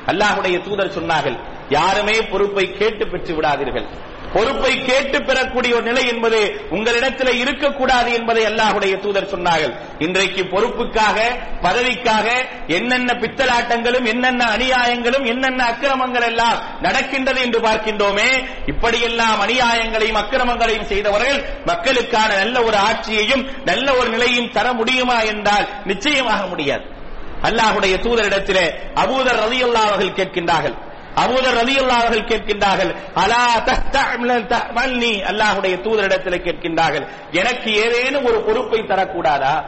அல்லாஹுடைய தூதர் சொன்னார்கள் யாருமே பொறுப்பை கேட்டு பெற்று விடாதீர்கள். பொறுப்பை கேட்டு பெறக்கூடிய ஒரு நிலை என்பது உங்களிடத்தில் இருக்கக்கூடாது என்பதை அல்லாஹுடைய தூதர் சொன்னார்கள். இன்றைக்கு பொறுப்புக்காக பதவிக்காக என்னென்ன பித்தலாட்டங்களும் என்னென்ன அநியாயங்களும் என்னென்ன அக்கிரமங்கள் எல்லாம் நடக்கின்றது என்று பார்க்கின்றோமே இப்படியெல்லாம் அநியாயங்களையும் அக்கிரமங்களையும் செய்தவர்கள் மக்களுக்கான நல்ல ஒரு ஆட்சியையும் நல்ல ஒரு நிலையும் தர முடியுமா என்றால் நிச்சயமாக முடியாது. அல்லாஹுடைய தூதரிடத்திலே அபூதர் ரதியுல்லா அவர்கள் கேட்கின்றார்கள். அபூதர் ரலியல்லாஹு அல்லாவர்கள் கேட்கின்றார்கள் அலா தஸ்தஅமில் அல்லாஹுடைய தூதரிடத்தில் கேட்கின்றார்கள் எனக்கு ஏதேனும் ஒரு பொறுப்பை தரக்கூடாதா?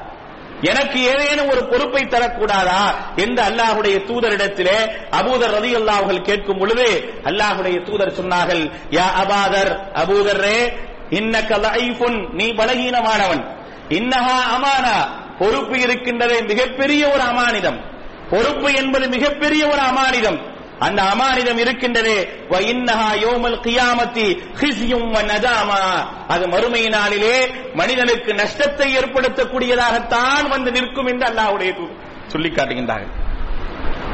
எனக்கு ஏதேனும் ஒரு பொறுப்பை தரக்கூடாதா? என்று அல்லாஹுடைய தூதரிடத்திலே அபூதர் ரதி அல்லாஹர்கள் கேட்கும் பொழுது அல்லாஹுடைய தூதர் சொன்னார்கள் யா அபாதர் அபூதர்ரே இன்னக லைஃபுன் நீ பலகீனமானவன். இன்னஹா அமானா. பொறுப்பு இருக்கின்றதே மிகப்பெரிய ஒரு அமானிதம். பொறுப்பு என்பது மிகப்பெரிய ஒரு அமானிதம். அந்த அமானிதம் இருக்கின்றதே. அது மறுமை நாளிலே மனிதனுக்கு நஷ்டத்தை ஏற்படுத்தக்கூடியதாகத்தான் வந்து நிற்கும் என்று அல்லாஹுடைய சொல்லி காட்டுகின்றார்கள்.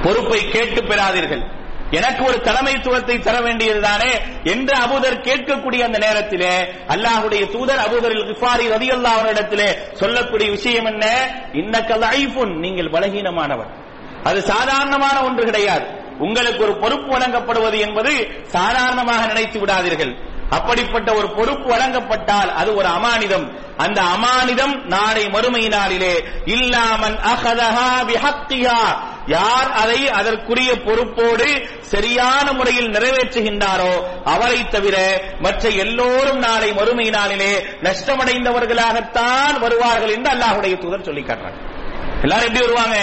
பொறுப்பை கேட்டு பெறாதீர்கள். எனக்கு ஒரு தலைமைத்துவத்தை தர வேண்டியதுதானே என்று அபூதர் கேட்கக்கூடிய அந்த நேரத்திலே அல்லாஹுடைய தூதர் அபூதர் கிஃபாரி ரதி அவரிடத்திலே சொல்லக்கூடிய விஷயம் என்ன? இன்னக்கல் ஐஃபுன் நீங்கள் பலகீனமானவர். அது சாதாரணமான ஒன்று கிடையாது. உங்களுக்கு ஒரு பொறுப்பு வழங்கப்படுவது என்பது சாதாரணமாக நினைத்து விடாதீர்கள். அப்படிப்பட்ட ஒரு பொறுப்பு வழங்கப்பட்டால் அது ஒரு அமானிதம். அந்த அமானிதம் நாளை மறுமை நாளிலே இல்லாமன் அகதஹா யார் அதை அதற்குரிய பொறுப்போடு சரியான முறையில் நிறைவேற்றுகின்றாரோ அவரை தவிர மற்ற எல்லோரும் நாளை மறுமை நாளிலே நஷ்டமடைந்தவர்களாகத்தான் வருவார்கள் என்று அல்லாஹுடைய தூதர் சொல்லி காட்டுறாங்க எல்லாரும் எப்படி வருவாங்க?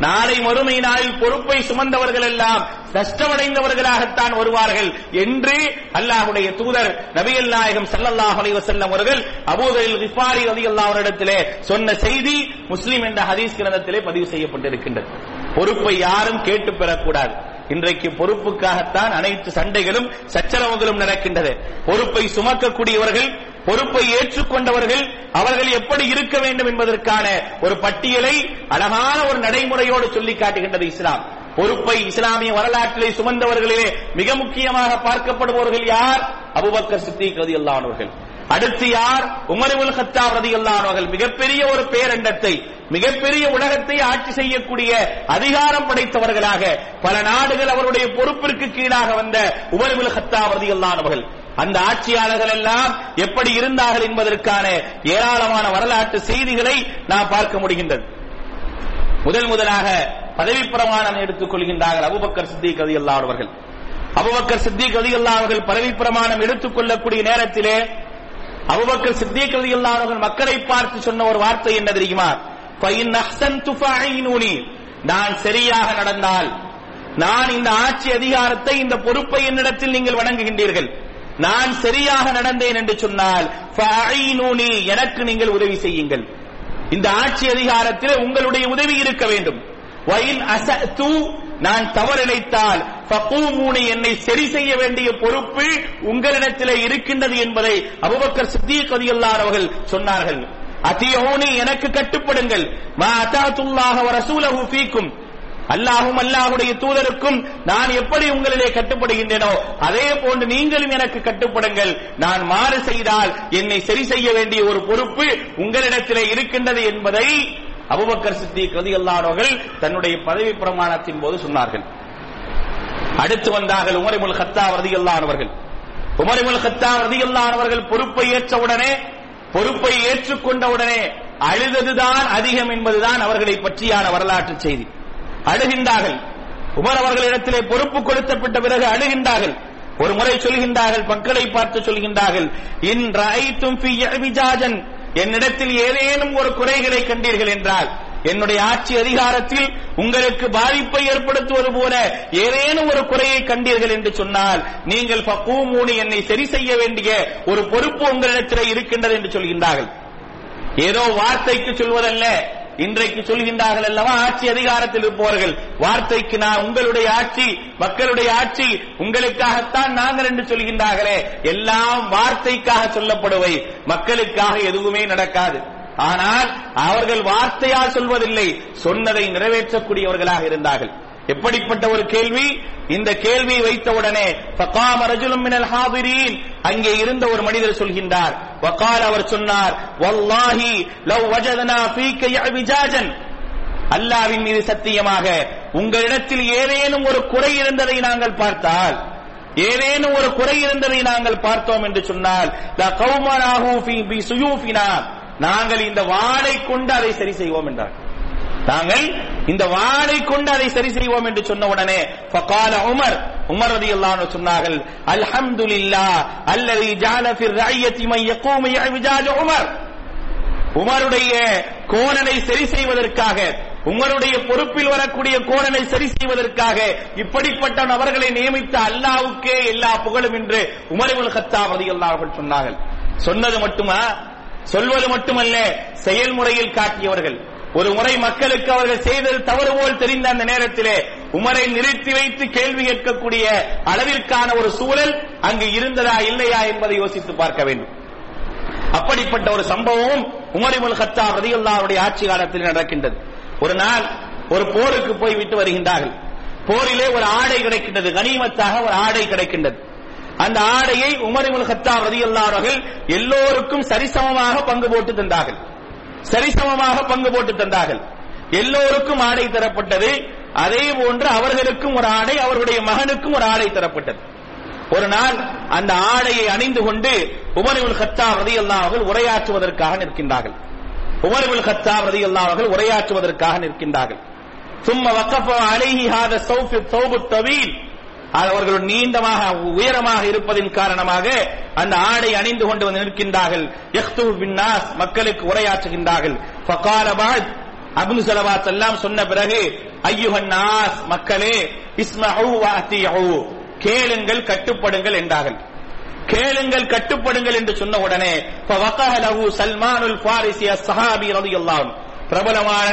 நாளை மறுமை நாளில் பொறுப்பை சுமந்தவர்கள் எல்லாம் நஷ்டமடைந்தவர்களாகத்தான் வருவார்கள் என்று அல்லாஹுடைய தூதர் நபிகள் நாயகம் சல்லல்லாஹ் அலைவசல்லம் அவர்கள் அபூதரில் ரிஃபாரி அலி அவரிடத்திலே சொன்ன செய்தி முஸ்லிம் என்ற ஹதீஸ் கிரந்தத்திலே பதிவு செய்யப்பட்டிருக்கின்றது. பொறுப்பை யாரும் கேட்டு பெறக்கூடாது. இன்றைக்கு பொறுப்புக்காகத்தான் அனைத்து சண்டைகளும் சச்சரவுகளும் நடக்கின்றது. பொறுப்பை சுமக்கக்கூடியவர்கள் பொறுப்பை ஏற்றுக்கொண்டவர்கள் அவர்கள் எப்படி இருக்க வேண்டும் என்பதற்கான ஒரு பட்டியலை அழகான ஒரு நடைமுறையோடு சொல்லி காட்டுகின்றது இஸ்லாம். பொறுப்பை இஸ்லாமிய வரலாற்றிலே சுமந்தவர்களிலே மிக முக்கியமாக பார்க்கப்படுபவர்கள் யார்? அபுபக்கர் சித்திக் ரதியல்லானவர்கள் அடுத்து யார்? உமருல் ஹத்தாப் ரதியல்லானவர்கள் மிகப்பெரிய ஒரு பேரண்டத்தை மிகப்பெரிய உலகத்தை ஆட்சி செய்யக்கூடிய அதிகாரம் படைத்தவர்களாக பல நாடுகள் அவருடைய பொறுப்பிற்கு கீழாக வந்த உமருல் ஹத்தாப் ரதியல்லானவர்கள் அந்த ஆட்சியாளர்கள் எல்லாம் எப்படி இருந்தார்கள் என்பதற்கான ஏராளமான வரலாற்று செய்திகளை நாம் பார்க்க முடிகின்றது. முதல் முதலாக பதவி பிரமாணம் எடுத்துக் கொள்கின்றார்கள் அபுபக்கர் சித்திக் கதி அவர்கள். அபுபக்கர் சித்திக் கதி அவர்கள் பதவி பிரமாணம் எடுத்துக் கொள்ளக்கூடிய நேரத்திலே அபுபக்கர் சித்திக் கதி அவர்கள் மக்களை பார்த்து சொன்ன ஒரு வார்த்தை என்ன தெரியுமா? நான் சரியாக நடந்தால் நான் இந்த ஆட்சி அதிகாரத்தை இந்த பொறுப்பை என்னிடத்தில் நீங்கள் வணங்குகின்றீர்கள். நான் சரியாக நடந்தேன் என்று சொன்னால் எனக்கு நீங்கள் உதவி செய்யுங்கள். இந்த ஆட்சி அதிகாரத்தில் உங்களுடைய உதவி இருக்க வேண்டும். அசத்து நான் தவறிழைத்தால் ஃபகூமூனி என்னை சரி செய்ய வேண்டிய பொறுப்பு உங்களிடத்திலே இருக்கின்றது என்பதை அபுபக்கர் சித்திக் ரலியல்லாஹு அவர்கள் சொன்னார்கள். அத்தியோனி எனக்கு கட்டுப்படுங்கள். மா அதாத்துல்லாஹ வ ஃபீக்கும். அல்லாஹும் அல்லாஹுடைய தூதருக்கும் நான் எப்படி உங்களிலே கட்டுப்படுகின்றேனோ அதே போன்று நீங்களும் எனக்கு கட்டுப்படுங்கள். நான் மாறு செய்தால் என்னை சரி செய்ய வேண்டிய ஒரு பொறுப்பு உங்களிடத்திலே இருக்கின்றது என்பதை அபுபக்கர் சித்திக் அல்லாதவர்கள் தன்னுடைய பதவி பிரமாணத்தின் போது சொன்னார்கள். அடுத்து வந்தார்கள் உமரிமுல் ஹத்தா ரலியல்லாஹு அவர்கள். உமரிமுல் ஹத்தா ரலியல்லாஹு அவர்கள் பொறுப்பை ஏற்றவுடனே பொறுப்பை ஏற்றுக்கொண்டவுடனே அழுததுதான் அதிகம் என்பதுதான் அவர்களை பற்றியான வரலாற்று செய்தி. அழுகின்றார்கள். உமர் அவர்களிடத்திலே பொறுப்பு கொடுத்தப்பட்ட பிறகு அழுகின்றார்கள். ஒரு முறை சொல்கின்றார்கள் மக்களை பார்த்து சொல்கின்றார்கள் இன் ரஐத்தும் என்னிடத்தில் ஏதேனும் ஒரு குறைகளை கண்டீர்கள் என்றால் என்னுடைய ஆட்சி அதிகாரத்தில் உங்களுக்கு பாதிப்பை ஏற்படுத்துவது போல ஏதேனும் ஒரு குறையை கண்டீர்கள் என்று சொன்னால் நீங்கள் பக்குவமூனி என்னை சரி செய்ய வேண்டிய ஒரு பொறுப்பு உங்களிடத்தில் இருக்கின்றது என்று சொல்கின்றார்கள். ஏதோ வார்த்தைக்கு சொல்வதல்ல இன்றைக்கு சொல்கின்றார்கள் அல்லவா ஆட்சி அதிகாரத்தில் இருப்பவர்கள். வார்த்தைக்கு நான் உங்களுடைய ஆட்சி மக்களுடைய ஆட்சி உங்களுக்காகத்தான் நாங்கள் என்று சொல்கின்றார்களே. எல்லாம் வார்த்தைக்காக சொல்லப்படுவை. மக்களுக்காக எதுவுமே நடக்காது. ஆனால் அவர்கள் வார்த்தையால் சொல்வதில்லை. சொன்னதை நிறைவேற்றக்கூடியவர்களாக இருந்தார்கள். எப்படிப்பட்ட ஒரு கேள்வி? இந்த கேள்வியை வைத்தவுடனே ஃபகாம ரஜுலும் மினல் ஹாதிரீன். அங்கே இருந்த ஒரு மனிதர் சொல்கின்றார். வக்கால் அவர் சொன்னார் வல்லாஹி லவ் வஜதனா ஃபீக அல்லாவின் மீது சத்தியமாக உங்களிடத்தில் ஏதேனும் ஒரு குறை இருந்ததை நாங்கள் பார்த்தால் ஏதேனும் ஒரு குறை இருந்ததை நாங்கள் பார்த்தோம் என்று சொன்னால் ல கௌமனாஹு ஃபீ பி சுயூஃபினா. நாங்கள் இந்த வாளை கொண்டு அதை சரி செய்வோம் என்றார் நாங்கள் இந்த வாளை கொண்டு அதை சரி செய்வோம் என்று சொன்ன உடனே உமர். உமர் ரதி சொன்னார்கள் அல்ஹம்துலில்லாஹ் அல்லது ஜஅல ஃபிர் உமர். உமருடைய கோணனை சரி செய்வதற்காக உமருடைய பொறுப்பில் வரக்கூடிய கோணனை சரி செய்வதற்காக இப்படிப்பட்ட நபர்களை நியமித்த அல்லாவுக்கே எல்லா புகழும் என்று உமருல் ஹத்தா ரலியல்லாஹு அவர்கள் சொன்னார்கள். சொன்னது மட்டுமா? சொல்வது மட்டுமல்ல செயல்முறையில் காட்டியவர்கள். ஒரு முறை மக்களுக்கு அவர்கள் செய்தது தவறு போல் தெரிந்த அந்த நேரத்திலே உமரை நிறுத்தி வைத்து கேள்வி கேட்கக்கூடிய அளவிற்கான ஒரு சூழல் அங்கு இருந்ததா இல்லையா என்பதை யோசித்து பார்க்க வேண்டும். அப்படிப்பட்ட ஒரு சம்பவம் உமரிமுல் ஹத்தா ரதியுல்லாவுடைய ஆட்சி காலத்தில் நடக்கின்றது. ஒரு நாள் ஒரு போருக்கு போய் விட்டு வருகின்றார்கள். போரிலே ஒரு ஆடை கிடைக்கின்றது. கனிமத்தாக ஒரு ஆடை கிடைக்கின்றது. அந்த ஆடையை உமரிமுல் ஹத்தா ரதியுல்லாவர்கள் எல்லோருக்கும் சரிசமமாக பங்கு போட்டு தந்தார்கள். சரிசமமாக பங்கு போட்டு தந்தார்கள். எல்லோருக்கும் ஆடை தரப்பட்டது. அதே போன்று அவர்களுக்கும் ஒரு ஆடை அவருடைய மகனுக்கும் ஒரு ஆடை தரப்பட்டது. ஒரு நாள் அந்த ஆடையை அணிந்து கொண்டு உமரிவுல் ஹத்தா ரதி அல்லாவர்கள் உரையாற்றுவதற்காக நிற்கின்றார்கள். உமரிவுல் ஹத்தா ரதி அல்லாவர்கள் உரையாற்றுவதற்காக நிற்கின்றார்கள். சும்மா வக்கஃப அலைஹி ஹாத சௌஃபி சௌபு தவீல் அவர்கள் நீண்டமாக உயரமாக இருப்பதின் காரணமாக அந்த ஆடை அணிந்து கொண்டு வந்து நிற்கின்றார்கள். மக்களுக்கு உரையாற்றுகின்றார்கள். ஃபகால சலவாத் எல்லாம் சொன்ன பிறகு ஐயுஹன் நாஸ் மக்களே இஸ்மஹு கேளுங்கள் கட்டுப்படுங்கள் என்றார்கள். கேளுங்கள் கட்டுப்படுங்கள் என்று சொன்ன உடனே சல்மானுல் ஃபாரிசி அஸ்ஸஹாபி ரலியல்லாஹு பிரபலமான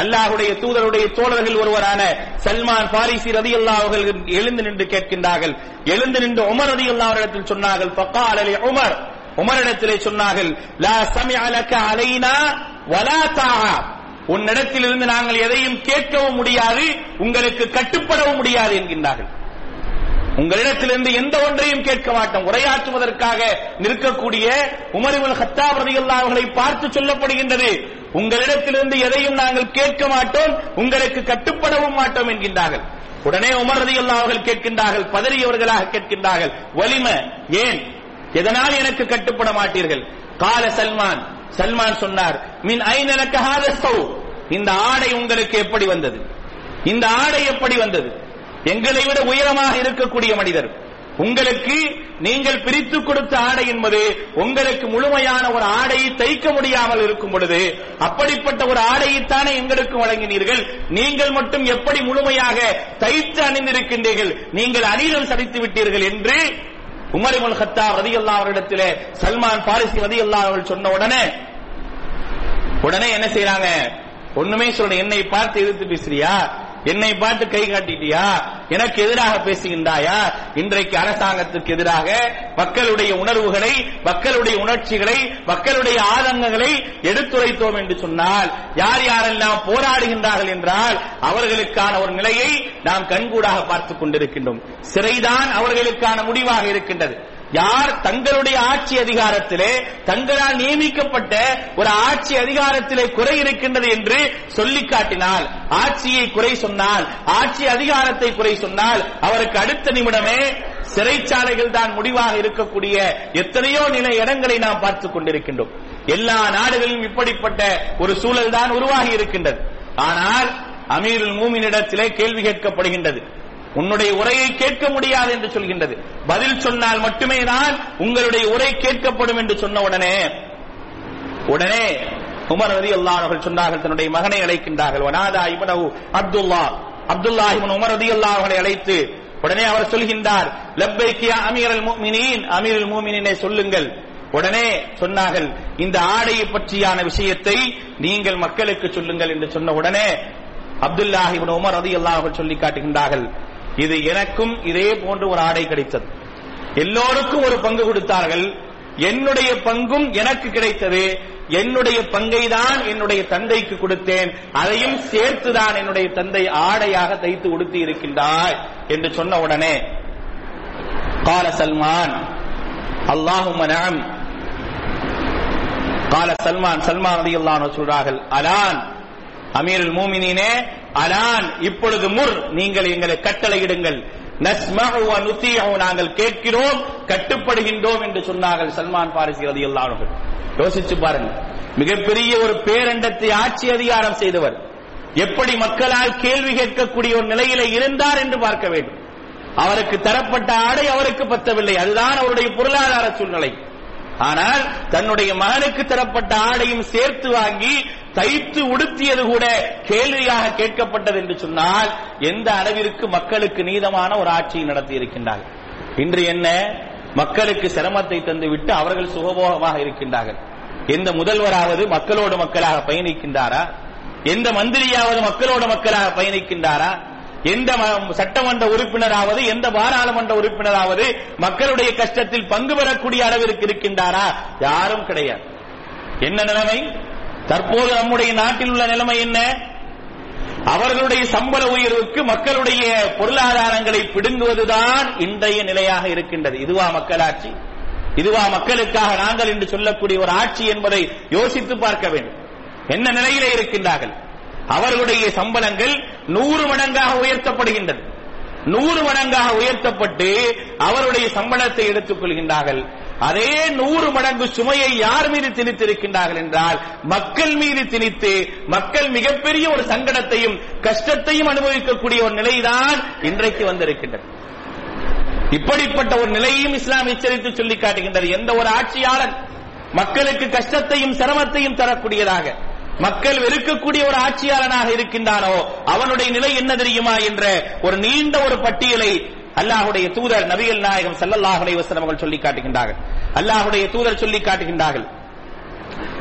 அல்லாஹுடைய தூதருடைய தோழர்கள் ஒருவரான சல்மான் பாரிசி ரதி அவர்கள் எழுந்து நின்று கேட்கின்றார்கள். எழுந்து நின்று உமர் ரதி அவரிடத்தில் சொன்னார்கள் ஃபக்கால் அலி உமர். உமரிடத்திலே சொன்னார்கள் லா சமிஅ அலைனா வலா உன்னிடத்திலிருந்து நாங்கள் எதையும் கேட்கவும் முடியாது உங்களுக்கு கட்டுப்படவும் முடியாது என்கின்றார்கள். உங்களிடத்திலிருந்து எந்த ஒன்றையும் கேட்க மாட்டோம். உரையாற்றுவதற்காக நிற்கக்கூடிய உமரிபுல் ஹத்தா ரதியல்லாஹு அவர்களை பார்த்து சொல்லப்படுகின்றது. உங்களிடத்திலிருந்து எதையும் நாங்கள் கேட்க மாட்டோம் உங்களுக்கு கட்டுப்படவும் மாட்டோம் என்கின்றார்கள். உடனே உமர் ரதியல்லாஹு அவர்கள் கேட்கின்றார்கள் பதறியவர்களாக கேட்கின்றார்கள் வலிம ஏன்? எதனால் எனக்கு கட்டுப்பட மாட்டீர்கள்? கால சல்மான் சல்மான் சொன்னார் மின் ஐநலக்க ஹாதஸ்தௌ இந்த ஆடை உங்களுக்கு எப்படி வந்தது? இந்த ஆடை எப்படி வந்தது? எங்களை விட உயரமாக இருக்கக்கூடிய மனிதர். உங்களுக்கு நீங்கள் பிரித்து கொடுத்த ஆடை என்பது உங்களுக்கு முழுமையான ஒரு ஆடையை தைக்க முடியாமல் இருக்கும் பொழுது அப்படிப்பட்ட ஒரு ஆடையைத்தானே எங்களுக்கு வழங்கினீர்கள். நீங்கள் மட்டும் எப்படி முழுமையாக தைத்து அணிந்திருக்கின்றீர்கள்? நீங்கள் அணிதல் சடித்து விட்டீர்கள் என்று உமரிமுல் ஹத்தா ரதி அவரிடத்திலே சல்மான் பாரிசி ரதி அவர்கள் சொன்ன உடனே உடனே என்ன செய்யறாங்க ஒண்ணுமே சொல்ற என்னை பார்த்து எதிர்த்து பேசுறியா? என்னை பார்த்து கை காட்டிட்டியா? எனக்கு எதிராக பேசுகின்றாயா? இன்றைக்கு அரசாங்கத்திற்கு எதிராக மக்களுடைய உணர்வுகளை மக்களுடைய உணர்ச்சிகளை மக்களுடைய ஆதங்கங்களை எடுத்துரைத்தோம் என்று சொன்னால் யார் யாரெல்லாம் போராடுகின்றார்கள் என்றால் அவர்களுக்கான ஒரு நிலையை நாம் கண்கூடாக பார்த்துக் கொண்டிருக்கின்றோம். சிறைதான் அவர்களுக்கான முடிவாக இருக்கின்றது. யார் தங்களுடைய ஆட்சி அதிகாரத்திலே தங்களால் நியமிக்கப்பட்ட ஒரு ஆட்சி அதிகாரத்திலே குறை இருக்கின்றது என்று சொல்லி காட்டினால் ஆட்சியை குறை சொன்னால் ஆட்சி அதிகாரத்தை குறை சொன்னால் அவருக்கு அடுத்த நிமிடமே சிறைச்சாலைகள் தான் முடிவாக இருக்கக்கூடிய எத்தனையோ நிலை இடங்களை நாம் பார்த்துக் கொண்டிருக்கின்றோம். எல்லா நாடுகளிலும் இப்படிப்பட்ட ஒரு சூழல் தான் உருவாகி இருக்கின்றது. ஆனால் அமீருல் மூமினிடத்திலே கேள்வி கேட்கப்படுகின்றது. உன்னுடைய உரையை கேட்க முடியாது என்று சொல்கின்றது. பதில் சொன்னால் மட்டுமே தான் உங்களுடைய உரை கேட்கப்படும் என்று சொன்ன உடனே உடனே உமர் ரதி அவர்கள் சொன்னார்கள் தன்னுடைய மகனை அழைக்கின்றார்கள். வனாதா இபனவு அப்துல்லா அப்துல்லா இவன் உமர் ரதி அவர்களை அழைத்து உடனே அவர் சொல்கின்றார் லப்பைக்கியா அமீரல் மூமினின் அமீரல் மூமினினை சொல்லுங்கள். உடனே சொன்னார்கள் இந்த ஆடையை பற்றியான விஷயத்தை நீங்கள் மக்களுக்கு சொல்லுங்கள் என்று சொன்ன உடனே அப்துல்லாஹிபின் உமர் ரலியல்லாஹு அன்ஹு சொல்லி காட்டுகின்றார்கள். இது எனக்கும் இதே போன்று ஒரு ஆடை கிடைத்தது. எல்லோருக்கும் ஒரு பங்கு கொடுத்தார்கள். என்னுடைய பங்கும் எனக்கு கிடைத்தது. என்னுடைய பங்கை தான் என்னுடைய தந்தைக்கு கொடுத்தேன். அதையும் சேர்த்துதான் என்னுடைய தந்தை ஆடையாக தைத்து உடுத்தி இருக்கின்றாய் என்று சொன்ன உடனே கால சல்மான் அல்லாஹும் நஅம். கால சல்மான் சல்மான் சொல்றார்கள் அலான் அமீருல் மூமினே அலான் இப்பொழுது முர் நீங்கள் எங்களை கட்டளையிடுங்கள். நஸ்மஹு நாங்கள் கேட்கிறோம் கட்டுப்படுகின்றோம் என்று சொன்னார்கள் சல்மான் பாரிசி ரலியல்லாஹு எல்லாரும் யோசிச்சு பாருங்க. மிகப்பெரிய ஒரு பேரண்டத்தை ஆட்சி அதிகாரம் செய்தவர். எப்படி மக்களால் கேள்வி கேட்கக்கூடிய ஒரு நிலையில இருந்தார் என்று பார்க்க வேண்டும். அவருக்கு தரப்பட்ட ஆடை அவருக்கு பத்தவில்லை. அதுதான் அவருடைய பொருளாதார சூழ்நிலை. ஆனால் தன்னுடைய மகனுக்கு தரப்பட்ட ஆடையும் சேர்த்து வாங்கி தைத்து உடுத்தியது கூட கேள்வியாக கேட்கப்பட்டது என்று சொன்னால் எந்த அளவிற்கு மக்களுக்கு நீதமான ஒரு ஆட்சியை நடத்தி இருக்கின்றார்கள்? இன்று என்ன மக்களுக்கு சிரமத்தை தந்துவிட்டு அவர்கள் சுகபோகமாக இருக்கின்றார்கள். எந்த முதல்வராவது மக்களோடு மக்களாக பயணிக்கின்றாரா? எந்த மந்திரியாவது மக்களோடு மக்களாக பயணிக்கின்றாரா? எந்த சட்டமன்ற உறுப்பினராவது எந்த பாராளுமன்ற உறுப்பினராவது மக்களுடைய கஷ்டத்தில் பங்கு பெறக்கூடிய அளவிற்கு இருக்கின்றாரா? யாரும் கிடையாது. என்ன நிலைமை? தற்போது நம்முடைய நாட்டில் உள்ள நிலைமை என்ன? அவர்களுடைய சம்பள உயர்வுக்கு மக்களுடைய பொருளாதாரங்களை பிடுங்குவதுதான் இன்றைய நிலையாக இருக்கின்றது. இதுவா மக்களாட்சி? இதுவா மக்களுக்காக நாங்கள் என்று சொல்லக்கூடிய ஒரு ஆட்சி என்பதை யோசித்து பார்க்க வேண்டும். என்ன நிலையிலே இருக்கின்றார்கள்? அவர்களுடைய சம்பளங்கள் நூறு மடங்காக உயர்த்தப்படுகின்றது. நூறு மடங்காக உயர்த்தப்பட்டு அவருடைய சம்பளத்தை எடுத்துக் கொள்கின்றார்கள். அதே நூறு மடங்கு சுமையை யார் மீது திணித்திருக்கின்றார்கள் என்றால் மக்கள் மீது திணித்து மக்கள் மிகப்பெரிய ஒரு சங்கடத்தையும் கஷ்டத்தையும் அனுபவிக்கக்கூடிய ஒரு நிலைதான் இன்றைக்கு வந்திருக்கின்றது. இப்படிப்பட்ட ஒரு நிலையையும் இஸ்லாம் எச்சரித்து சொல்லி காட்டுகின்றது. எந்த ஒரு ஆட்சியாளர் மக்களுக்கு கஷ்டத்தையும் சிரமத்தையும் தரக்கூடியதாக மக்கள் வெறுக்கக்கூடிய ஒரு ஆட்சியாளனாக இருக்கின்றானோ அவனுடைய நிலை என்ன தெரியுமா என்ற ஒரு நீண்ட ஒரு பட்டியலை அல்லாஹுடைய தூதர் நபிகள் நாயகம் ஸல்லல்லாஹு அலைஹி அவர்கள் சொல்லி காட்டுகின்றார்கள். அல்லாஹுடைய தூதர் சொல்லி காட்டுகின்றார்கள்.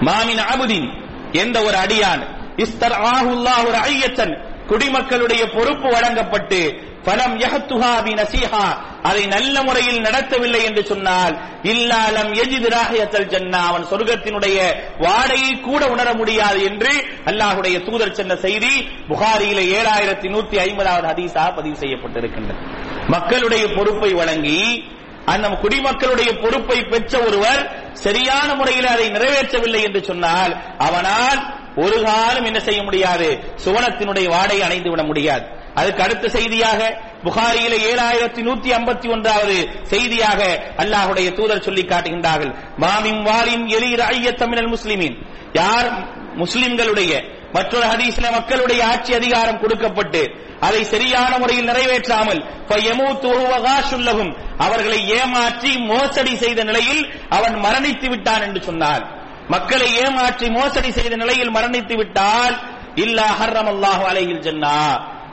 மாமின் அபுதீன் எந்த ஒரு அடியான் இஸ்தர் ஆஹுல்லாஹ் ஒரு ஐயத்தன் குடிமக்களுடைய பொறுப்பு வழங்கப்பட்டு பலம் யஹத்துஹா பி நசீஹா. அதை நல்ல முறையில் நடத்தவில்லை என்று சொன்னால் இல்லாலம் எஜித் ராஹியத்தல் ஜன்னா. அவன் சொர்க்கத்தினுடைய வாடையை கூட உணர முடியாது என்று அல்லாஹுடைய தூதர் சென்ற செய்தி புகாரியில ஏழாயிரத்தி நூத்தி ஐம்பதாவது ஹதீஸாக பதிவு செய்யப்பட்டிருக்கின்றது. மக்களுடைய பொறுப்பை வழங்கி அந்த குடிமக்களுடைய பொறுப்பை பெற்ற ஒருவர் சரியான முறையில் அதை நிறைவேற்றவில்லை என்று சொன்னால் அவனால் ஒரு காலம் என்ன செய்ய முடியாது? சுவனத்தினுடைய வாடை அணைந்து விட முடியாது. அதுக்கு அடுத்த செய்தியாக புகாரியில ஏழாயிரத்தி நூத்தி ஐம்பத்தி ஒன்றாவது செய்தியாக அல்லாஹுடைய தூதர் சொல்லி காட்டுகின்றார்கள். மாமின் வாலின் எலீர் ஐயத்தமிழல் முஸ்லிமின். யார் முஸ்லிம்களுடைய மற்றொரு ஹதீஸ்ல மக்களுடைய ஆட்சி அதிகாரம் கொடுக்கப்பட்டு அதை சரியான முறையில் நிறைவேற்றாமல் அவர்களை ஏமாற்றி மோசடி செய்த நிலையில் அவன் மரணித்து விட்டான் என்று சொன்னார். மக்களை ஏமாற்றி மோசடி செய்த நிலையில் மரணித்து விட்டால் இல்லா ஹர்ரம் அல்லாஹு அலையில் ஜன்னா.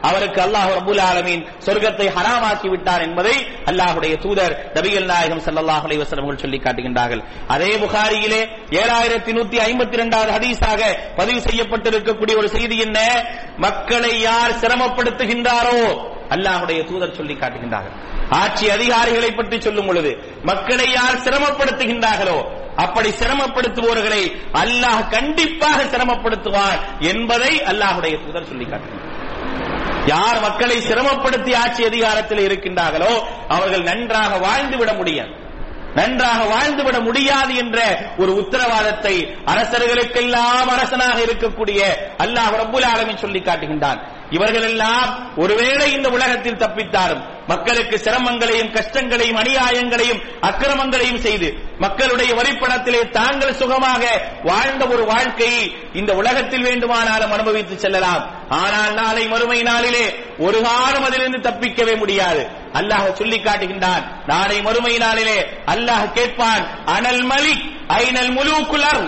அவருக்கு அல்லாஹ் ரபுல் ஆலமீன் சொர்க்கத்தை ஹராமாக்கி விட்டார் என்பதை அல்லாஹுடைய தூதர் நபிகள் நாயகம் ஸல்லல்லாஹு அலைஹி சொல்லி காட்டுகின்றார்கள். அதே புகாரியிலே ஏழாயிரத்தி நூத்தி ஐம்பத்தி இரண்டாவது ஹதீஸாக பதிவு செய்யப்பட்டிருக்கக்கூடிய ஒரு செய்தி என்ன? மக்களை யார் சிரமப்படுத்துகின்றாரோ? அல்லாஹுடைய தூதர் சொல்லி காட்டுகின்றார்கள். ஆட்சி அதிகாரிகளை பற்றி சொல்லும் பொழுது மக்களை யார் சிரமப்படுத்துகின்றார்களோ அப்படி சிரமப்படுத்துபவர்களை அல்லாஹ் கண்டிப்பாக சிரமப்படுத்துவார் என்பதை அல்லாஹுடைய தூதர் சொல்லி காட்டுகின்றார். யார் மக்களை சிரமப்படுத்தி ஆட்சி அதிகாரத்தில் இருக்கின்றார்களோ அவர்கள் நன்றாக வாழ்ந்து விட முடியாது. நன்றாக வாழ்ந்துவிட முடியாது என்ற ஒரு உத்தரவாதத்தை அரசர்களுக்கெல்லாம் அரசனாக இருக்கக்கூடிய அல்லாஹ் ரபுல் ஆலமின் சொல்லி காட்டுகின்றான். இவர்களெல்லாம் ஒருவேளை இந்த உலகத்தில் தப்பித்தாலும் மக்களுக்கு சிரமங்களையும் கஷ்டங்களையும் அநியாயங்களையும் அக்கிரமங்களையும் செய்து மக்களுடைய வரிப்பணத்திலே தாங்கள் சுகமாக வாழ்ந்த ஒரு வாழ்க்கையை இந்த உலகத்தில் வேண்டுமானாலும் அனுபவித்து செல்லலாம். ஆனால் நாளை மறுமை நாளிலே ஒரு காலம் அதிலிருந்து தப்பிக்கவே முடியாது. அல்லாஹ் சொல்லி காட்டுகின்றான் நாளை மறுமை நாளிலே அல்லாஹ் கேட்பான் அனல் மலிக் முழு குளர்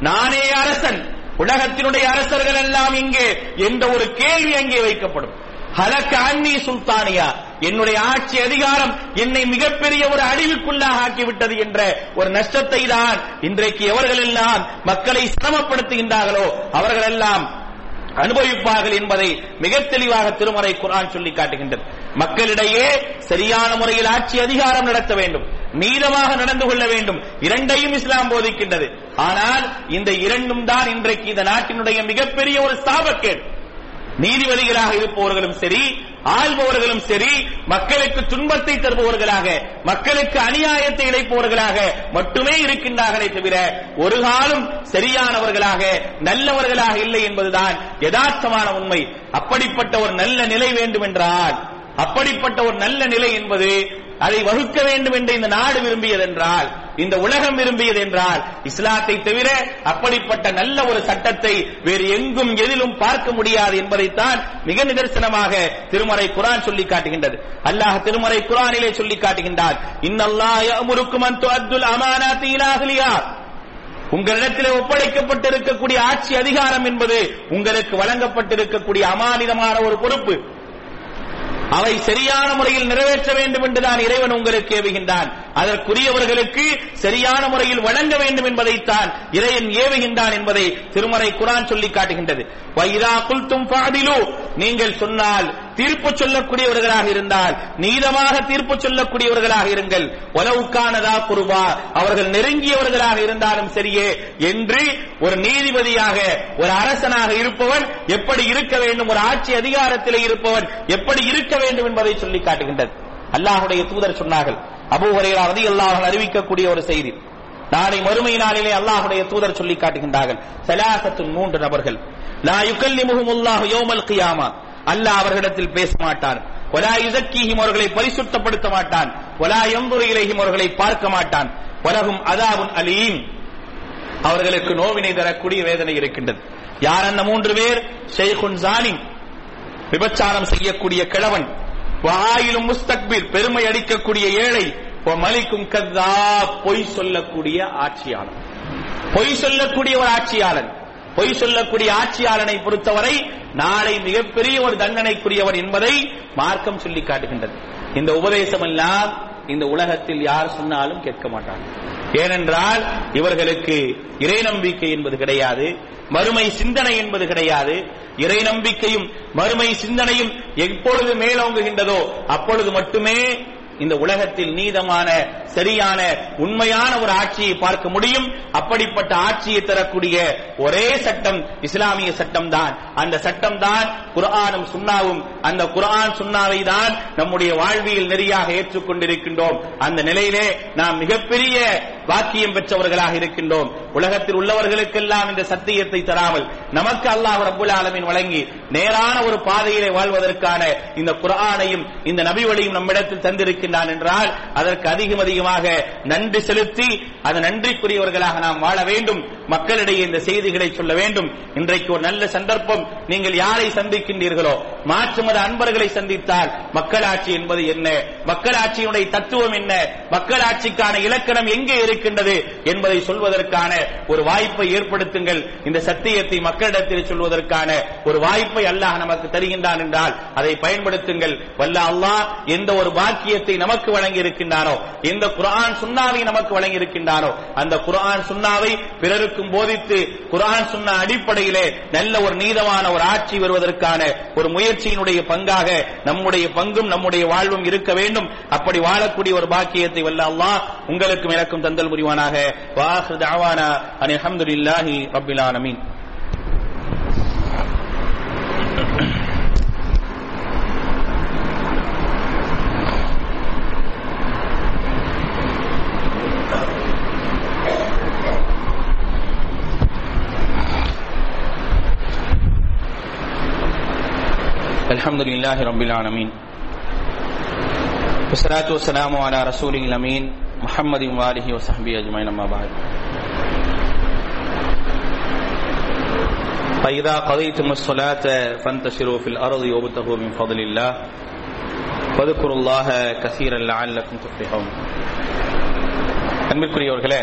நானே அரசன் உலகத்தினுடைய அரசர்கள் எல்லாம் இங்கே என்ற ஒரு கேள்வி அங்கே வைக்கப்படும். ஹலக்க அன்னி சுல்தானியா என்னுடைய ஆட்சி அதிகாரம் என்னை மிகப்பெரிய ஒரு அழிவுக்குள்ளாக ஆக்கிவிட்டது என்ற ஒரு நஷ்டத்தை தான் இன்றைக்கு எவர்கள் எல்லாம் மக்களை சிரமப்படுத்துகின்றார்களோ அவர்களெல்லாம் அனுபவிப்பார்கள் என்பதை மிக தெளிவாக திருமறை குரான் சொல்லி காட்டுகின்றது. மக்களிடையே சரியான முறையில் ஆட்சி அதிகாரம் நடத்த வேண்டும். மீதமாக நடந்து கொள்ள வேண்டும். இரண்டையும் இஸ்லாம் போதிக்கின்றது. ஆனால் இந்த இரண்டும் தான் இன்றைக்கு இந்த நாட்டினுடைய மிகப்பெரிய ஒரு சாபக்கேடு. நீதிபதிகளாக இருப்பவர்களும் சரி ஆள்பவர்களும் சரி மக்களுக்கு துன்பத்தை தருபவர்களாக மக்களுக்கு அநியாயத்தை இழைப்பவர்களாக மட்டுமே இருக்கின்றார்களே தவிர ஒரு காலம் சரியானவர்களாக நல்லவர்களாக இல்லை என்பதுதான் யதார்த்தமான உண்மை. அப்படிப்பட்ட ஒரு நல்ல நிலை வேண்டும் என்றால் அப்படிப்பட்ட ஒரு நல்ல நிலை என்பது அதை வகுக்க வேண்டும் என்று இந்த நாடு விரும்பியது என்றால் இந்த உலகம் விரும்பியது என்றால் இஸ்லாத்தை தவிர அப்படிப்பட்ட நல்ல ஒரு சட்டத்தை வேறு எங்கும் எதிலும் பார்க்க முடியாது என்பதைத்தான் மிக நிதர்சனமாக திருமறை குரான் சொல்லி காட்டுகின்றது. அல்லாஹ் திருமறை குரானிலே சொல்லி காட்டுகின்றார் இன்னல்லாஹ் உங்களிடத்தில் ஒப்படைக்கப்பட்டிருக்கக்கூடிய ஆட்சி அதிகாரம் என்பது உங்களுக்கு வழங்கப்பட்டிருக்கக்கூடிய அமானிதமான ஒரு பொறுப்பு. அவை சரியான முறையில் நிறைவேற்ற வேண்டும் என்றுதான் இறைவன் உங்களுக்கு ஏவுகின்றான். அதற்குரியவர்களுக்கு சரியான முறையில் வழங்க வேண்டும் என்பதைத்தான் இறைவன் ஏவுகின்றான் என்பதை திருமறை குரான் சொல்லி காட்டுகின்றது. வைரா குல்தும் நீங்கள் சொன்னால் தீர்ப்பு சொல்லக்கூடியவர்களாக இருந்தால் நீதமாக தீர்ப்பு சொல்லக்கூடியவர்களாக இருங்கள். உலவுக்கானதா குருவா அவர்கள் நெருங்கியவர்களாக இருந்தாலும் சரியே என்று ஒரு நீதிபதியாக ஒரு அரசனாக இருப்பவன் எப்படி இருக்க வேண்டும் ஒரு ஆட்சி அதிகாரத்தில் இருப்பவன் எப்படி இருக்க வேண்டும் என்பதை சொல்லி காட்டுகின்றது. அல்லாஹுடைய தூதர் சொன்னார்கள். அபூ ஹுரைரா ரலியல்லாஹு அறிவிக்கக்கூடிய ஒரு செய்தி. நாளை மறுமை நாளிலே அல்லாஹுடைய தூதர் சொல்லி காட்டுகின்றார்கள். சலாசத்தின் மூன்று நபர்கள். லா யுகல்லிமுஹுமுல்லாஹு யோமல் கியாமா. அல்லாஹ் அவர்களிடத்தில் பேச மாட்டான். ஒலா இசக்கீஹிம் அவர்களை பரிசுத்தப்படுத்த மாட்டான். ஒலா எம்புரு இலகிம் அவர்களை பார்க்க மாட்டான். வலகும் அதாவுன் அலீம். அவர்களுக்கு நோவினை தரக்கூடிய வேதனை இருக்கின்றது. யார் அந்த மூன்று பேர்? ஷெய்குன் ஜாலிம் விபச்சாரம் செய்யக்கூடிய கிழவன். வாயிலும் முஸ்தக்பிர் பெருமை அடிக்கக்கூடிய ஏழை. மலிக்கும் கத்தா பொய் சொல்லக்கூடிய ஆட்சியாளன் பொய் சொல்லக்கூடிய ஒரு ஆட்சியாளன். பொய் சொல்லக்கூடிய ஆட்சியாளனை பொறுத்தவரை நாளை மிகப்பெரிய ஒரு தண்டனைக்குரியவர் என்பதை மார்க்கம் சொல்லி காட்டுகின்றது. இந்த உபதேசம் எல்லாம் இந்த உலகத்தில் யார் சொன்னாலும் கேட்க மாட்டாங்க. ஏனென்றால் இவர்களுக்கு இறை நம்பிக்கை என்பது கிடையாது மறுமை சிந்தனை என்பது கிடையாது. இறை நம்பிக்கையும் மறுமை சிந்தனையும் எப்பொழுது மேலோங்குகின்றதோ அப்பொழுது மட்டுமே இந்த உலகத்தில் நீதமான சரியான உண்மையான ஒரு ஆட்சியை பார்க்க முடியும். அப்படிப்பட்ட ஆட்சியை தரக்கூடிய ஒரே சட்டம் இஸ்லாமிய சட்டம் தான் அந்த சட்டம் தான் குரானும் சுன்னாவும். அந்த குரான் சுன்னாவை தான் நம்முடைய வாழ்வியல் நெறியாக ஏற்றுக்கொண்டிருக்கின்றோம். அந்த நிலையிலே நாம் மிகப்பெரிய வாக்கியம் பெற்றவர்களாக இருக்கின்றோம். உலகத்தில் உள்ளவர்களுக்கெல்லாம் இந்த சத்தியத்தை தராமல் நமக்கு அல்லாஹ் ரபுல் ஆலமின் வழங்கி நேரான ஒரு பாதையிலே வாழ்வதற்கான இந்த குரானையும் இந்த நபி வழியும் நம்மிடத்தில் தந்திருக்கின்றான் என்றால் அதற்கு அதிகம் அதிகமாக நன்றி செலுத்தி அது நன்றிக்குரியவர்களாக நாம் வாழ வேண்டும். மக்களிடையே இந்த செய்திகளை சொல்ல வேண்டும். இன்றைக்கு ஒரு நல்ல சந்தர்ப்பம். நீங்கள் யாரை சந்திக்கின்றீர்களோ மாற்று மத அன்பர்களை சந்தித்தால் மக்களாட்சி என்பது என்ன? மக்களாட்சியினுடைய தத்துவம் என்ன? மக்களாட்சிக்கான இலக்கணம் எங்கே இருக்கின்றது என்பதை சொல்வதற்கான ஒரு வாய்ப்பை ஏற்படுத்துங்கள். இந்த சத்தியத்தை மக்களிடத்தில் சொல்வதற்கான ஒரு வாய்ப்பை அல்லாஹ் நமக்கு தருகின்றான் என்றால் அதை பயன்படுத்துங்கள். வல்ல அல்லாஹ் எந்த ஒரு பாக்கியத்தை நமக்கு வழங்கி இருக்கின்றானோ எந்த குரான் சுன்னாவை நமக்கு வழங்கி இருக்கின்றானோ அந்த குரான் சுன்னாவை பிறருக்கும் போதித்து குரான் சுண்ணா அடிப்படையிலே நல்ல ஒரு நீதமான ஒரு ஆட்சி வருவதற்கான ஒரு முயற்சி முயற்சியினுடைய பங்காக நம்முடைய பங்கும் நம்முடைய வாழ்வும் இருக்க வேண்டும். அப்படி வாழக்கூடிய ஒரு பாக்கியத்தை வல்ல அல்லாஹ் உங்களுக்கும் எனக்கும் தந்தல் புரிவானாக. வாஹு தாவானா அனி அஹமதுல்லாஹி ரப்பில் الحمد لله رب العالمين والصلاة والسلام على رسوله الأمين محمد وآله وصحبه أجمعين أما بعد فإذا قضيتم الصلاة فانتشروا في الأرض وابتغوا من فضل الله واذكروا الله كثيرا لعلكم تفلحون அன்பிற்குரியவர்களே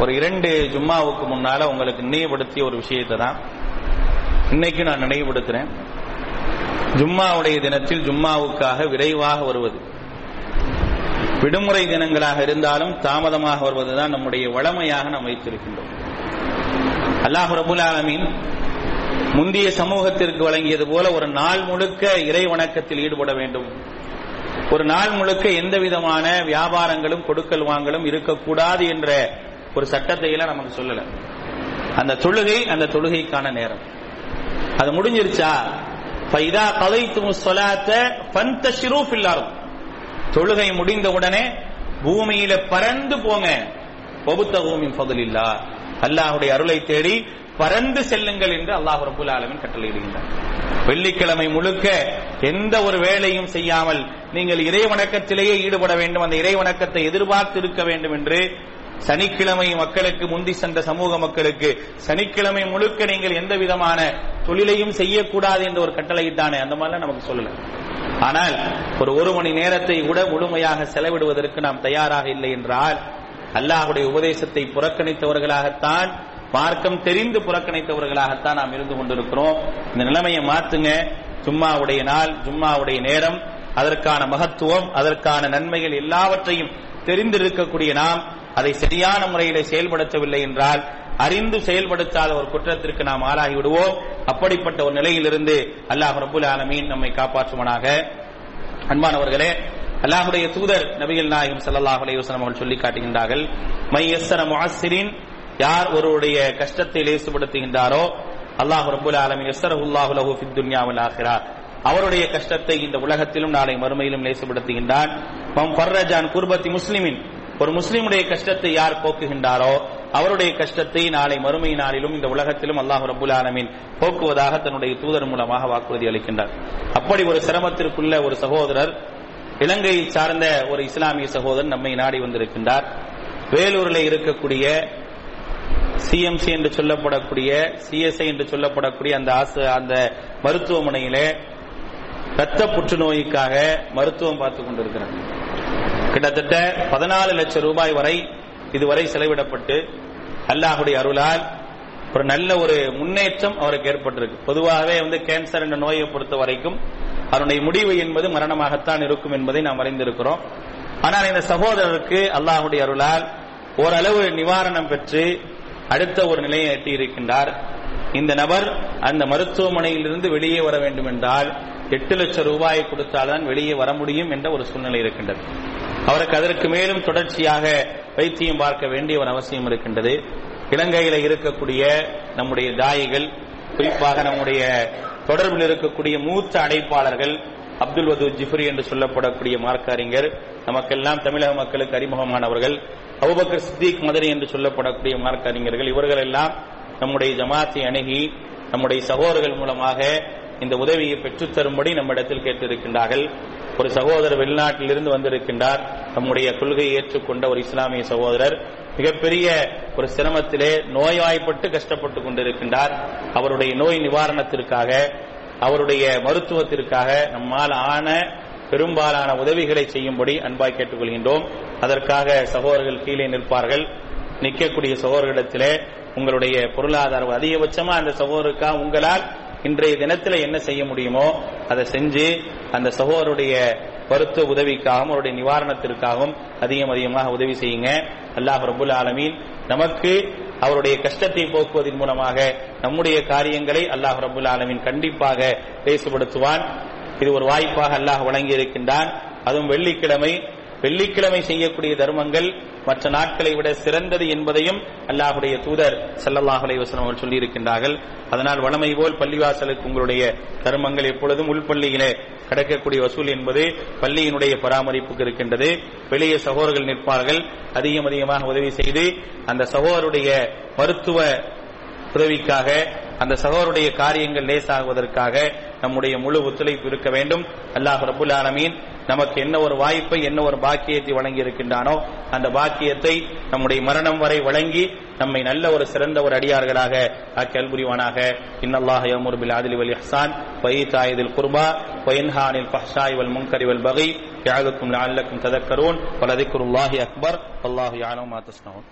ஒரு இரண்டு ஜும்மாவுக்கு முன்னால உங்களுக்கு நினைவுபடுத்திய ஒரு விஷயத்தை தான் இன்னைக்கு நான் நினைவுபடுத்துறேன் ஜும்மாவுடைய தினத்தில் ஜும்மாவுக்காக விரைவாக வருவது. விடுமுறை தினங்களாக இருந்தாலும் தாமதமாக வருவதுதான் நம்முடைய வளமையாக நாம் வைத்திருக்கின்றோம். அல்லாஹ் ரபுல் ஆலமீன் முந்தைய சமூகத்திற்கு வழங்கியது போல ஒரு நாள் முழுக்க இறை வணக்கத்தில் ஈடுபட வேண்டும். ஒரு நாள் முழுக்க எந்த விதமான வியாபாரங்களும் கொடுக்கல் வாங்கலும் இருக்கக்கூடாது என்ற ஒரு சட்டத்தை எல்லாம் நமக்கு சொல்லல. அந்த தொழுகை அந்த தொழுகைக்கான நேரம். அது முடிஞ்சிருச்சா? ஃபைதா கலைத்து பந்த ஷிரூப் இல்லாரும் தொழுகை முடிந்த உடனே பூமியில பறந்து போங்க. ஒபுத்த பூமி இல்லா அல்லாஹுடைய அருளை தேடி பறந்து செல்லுங்கள் என்று அல்லாஹ் ரபுல் ஆலமின் கட்டளையிடுகின்றார் வெள்ளிக்கிழமை முழுக்க எந்த ஒரு வேலையும் செய்யாமல் நீங்கள் இறை வணக்கத்திலேயே ஈடுபட வேண்டும். அந்த இறை வணக்கத்தை எதிர்பார்த்து இருக்க வேண்டும் என்று சனிக்கிழமை மக்களுக்கு முந்தி சென்ற சமூக மக்களுக்கு சனிக்கிழமை முழுக்க நீங்கள் எந்த விதமான தொழிலையும் செய்யக்கூடாது என்ற ஒரு கட்டளையிட்டானே அந்த மாதிரிலாம் நமக்கு சொல்லல. ஆனால் ஒரு ஒரு மணி நேரத்தை கூட முழுமையாக செலவிடுவதற்கு நாம் தயாராக இல்லை என்றால் அல்லாஹுடைய உபதேசத்தை புறக்கணித்தவர்களாகத்தான் மார்க்கம் தெரிந்து புறக்கணித்தவர்களாகத்தான் நாம் இருந்து கொண்டிருக்கிறோம். இந்த நிலைமையை மாத்துங்க. ஜும்மாவுடைய நாள் ஜும்மாவுடைய நேரம் அதற்கான மகத்துவம் அதற்கான நன்மைகள் எல்லாவற்றையும் தெரிந்திருக்கக்கூடிய நாம் அதை சரியான முறையில் செயல்படுத்தவில்லை என்றால் அறிந்து செயல்படுத்தாத ஒரு குற்றத்திற்கு நாம் ஆளாகி விடுவோம் அப்படிப்பட்ட ஒரு நிலையிலிருந்து அல்லாஹ் ரபுல் ஆலமீன் நம்மை காப்பாற்றுவனாக. அன்பானவர்களே அல்லாஹுடைய தூதர் நபிகள் நாயகம் சல்லாஹ் அலைவசனம் அவர்கள் சொல்லி காட்டுகின்றார்கள் மை யஸ்ஸர முஅஸ்ஸிரின் யார் ஒருவருடைய கஷ்டத்தை லேசுபடுத்துகின்றாரோ அல்லாஹ் ரபுல் ஆலமீன் யஸ்ஸரஹுல்லாஹு லஹு ஃபித் துன்யா வல் அவருடைய கஷ்டத்தை இந்த உலகத்திலும் நாளை மறுமையிலும் லேசுபடுத்துகின்றான். ஃபர்ரஜான் குர்பத்தி முஸ்லிமின் ஒரு முஸ்லீமுடைய கஷ்டத்தை யார் போக்குகின்றாரோ அவருடைய கஷ்டத்தை நாளை மறுமை நாளிலும் இந்த உலகத்திலும் அல்லாஹ் ரபுல் ஆலமீன் போக்குவதாக தன்னுடைய தூதர் மூலமாக வாக்குறுதி அளிக்கின்றார். அப்படி ஒரு சிரமத்திற்குள்ள ஒரு சகோதரர் இலங்கையை சார்ந்த ஒரு இஸ்லாமிய சகோதரன் நம்மை நாடி வந்திருக்கின்றார். வேலூரில் இருக்கக்கூடிய சிஎம்சி என்று சொல்லப்படக்கூடிய சிஎஸ்ஐ என்று சொல்லப்படக்கூடிய அந்த ஆசு அந்த மருத்துவமனையிலே ரத்த புற்றுநோய்க்காக மருத்துவம் பார்த்துக் கொண்டிருக்கிறார். கிட்டத்தட்ட பதினாலு லட்சம் ரூபாய் வரை இதுவரை செலவிடப்பட்டு அல்லாஹுடைய அருளால் ஒரு நல்ல ஒரு முன்னேற்றம் அவருக்கு ஏற்பட்டிருக்கு. பொதுவாகவே வந்து கேன்சர் என்ற நோயை பொறுத்த வரைக்கும் அதனுடைய முடிவு என்பது மரணமாகத்தான் இருக்கும் என்பதை நாம் அறிந்திருக்கிறோம். ஆனால் இந்த சகோதரருக்கு அல்லாஹுடைய அருளால் ஓரளவு நிவாரணம் பெற்று அடுத்த ஒரு நிலையை எட்டியிருக்கின்றார். இந்த நபர் அந்த மருத்துவமனையிலிருந்து வெளியே வர வேண்டும் என்றால் எட்டு லட்சம் ரூபாயை கொடுத்தால்தான் வெளியே வர முடியும் என்ற ஒரு சூழ்நிலை இருக்கின்றது. அவருக்கு அதற்கு மேலும் தொடர்ச்சியாக வைத்தியம் பார்க்க வேண்டிய ஒரு அவசியம் இருக்கின்றது. இலங்கையில இருக்கக்கூடிய நம்முடைய தாயிகள் குறிப்பாக நம்முடைய தொடர்பில் இருக்கக்கூடிய மூத்த அடைப்பாளர்கள் அப்துல் வது ஜிஃப்ரி என்று சொல்லப்படக்கூடிய மார்க்க அறிஞர் நமக்கெல்லாம் தமிழக மக்களுக்கு அறிமுகமானவர்கள் அபுபக்கர் சித்திக் மதுரை என்று சொல்லப்படக்கூடிய மார்க்க அறிஞர்கள் இவர்கள் எல்லாம் நம்முடைய ஜமாத்தை அணுகி நம்முடைய சகோதரர்கள் மூலமாக இந்த உதவியை பெற்றுத்தரும்படி நம்மிடத்தில் கேட்டிருக்கின்றார்கள். ஒரு சகோதரர் வெளிநாட்டிலிருந்து வந்திருக்கின்றார். நம்முடைய கொள்கையை ஏற்றுக்கொண்ட ஒரு இஸ்லாமிய சகோதரர். மிகப்பெரிய ஒரு சிரமத்திலே நோய்வாய்ப்பட்டு கஷ்டப்பட்டுக் கொண்டிருக்கின்றார். அவருடைய நோய் நிவாரணத்திற்காக அவருடைய மருத்துவத்திற்காக நம்மால் ஆன பெரும்பாலான உதவிகளை செய்யும்படி அன்பாய் கேட்டுக்கொள்கின்றோம். அதற்காக சகோதரர்கள் கீழே நிற்பார்கள். நிற்கக்கூடிய சகோதரர்களிடத்திலே உங்களுடைய பொருளாதாரம் அதிகபட்சமா அந்த சகோதரருக்கா உங்களால் இன்றைய தினத்தில் என்ன செய்ய முடியுமோ அதை செஞ்சு அந்த சகோதருடைய மருத்துவ உதவிக்காகவும் அவருடைய நிவாரணத்திற்காகவும் அதிகம் அதிகமாக உதவி செய்யுங்க. அல்லாஹ் ரபுல் ஆலமீன் நமக்கு அவருடைய கஷ்டத்தை போக்குவதன் மூலமாக நம்முடைய காரியங்களை அல்லாஹ் ரபுல் ஆலமீன் கண்டிப்பாக பேசுபடுத்துவான். இது ஒரு வாய்ப்பாக அல்லாஹ் வழங்கி இருக்கின்றான் அதுவும் வெள்ளிக்கிழமை வெள்ளிக்கிழமை செய்யக்கூடிய தர்மங்கள் மற்ற நாட்களை விட சிறந்தது என்பதையும் அல்லாஹுடைய தூதர் ஸல்லல்லாஹு வசனம் அவர் அவர்கள் சொல்லியிருக்கின்றார்கள். அதனால் வளமை போல் பள்ளிவாசலுக்கு உங்களுடைய தர்மங்கள் எப்பொழுதும் உள்பள்ளியிலே கிடைக்கக்கூடிய வசூல் என்பது பள்ளியினுடைய பராமரிப்புக்கு இருக்கின்றது. வெளியே சகோதரர்கள் நிற்பார்கள். அதிகம் அதிகமாக உதவி செய்து அந்த சகோதரருடைய மருத்துவ உதவிக்காக அந்த சகோருடைய காரியங்கள் லேசாகுவதற்காக நம்முடைய முழு ஒத்துழைப்பு இருக்க வேண்டும். அல்லாஹ் ரபுல் ஆலமீன் நமக்கு என்ன ஒரு வாய்ப்பை என்ன ஒரு பாக்கியத்தை வழங்கி இருக்கின்றானோ அந்த பாக்கியத்தை நம்முடைய மரணம் வரை வழங்கி நம்மை நல்ல ஒரு சிறந்த ஒரு அடியார்களாக ஆக்கல் புரிவானாக. இன்னல்லாஹ் யமுர் பில் வலி வல் இஹ்சான் வயிதாயிதில் குர்பா வயின்ஹானில் ஃபஹ்ஷாய் வல் முன்கரி வல் பகை யாதுக்கும் லஅல்லக்கும் ததக்கரூன் வலதிக்ருல்லாஹி அக்பர் அல்லாஹ் யானோ மா தஸ்னவுன்.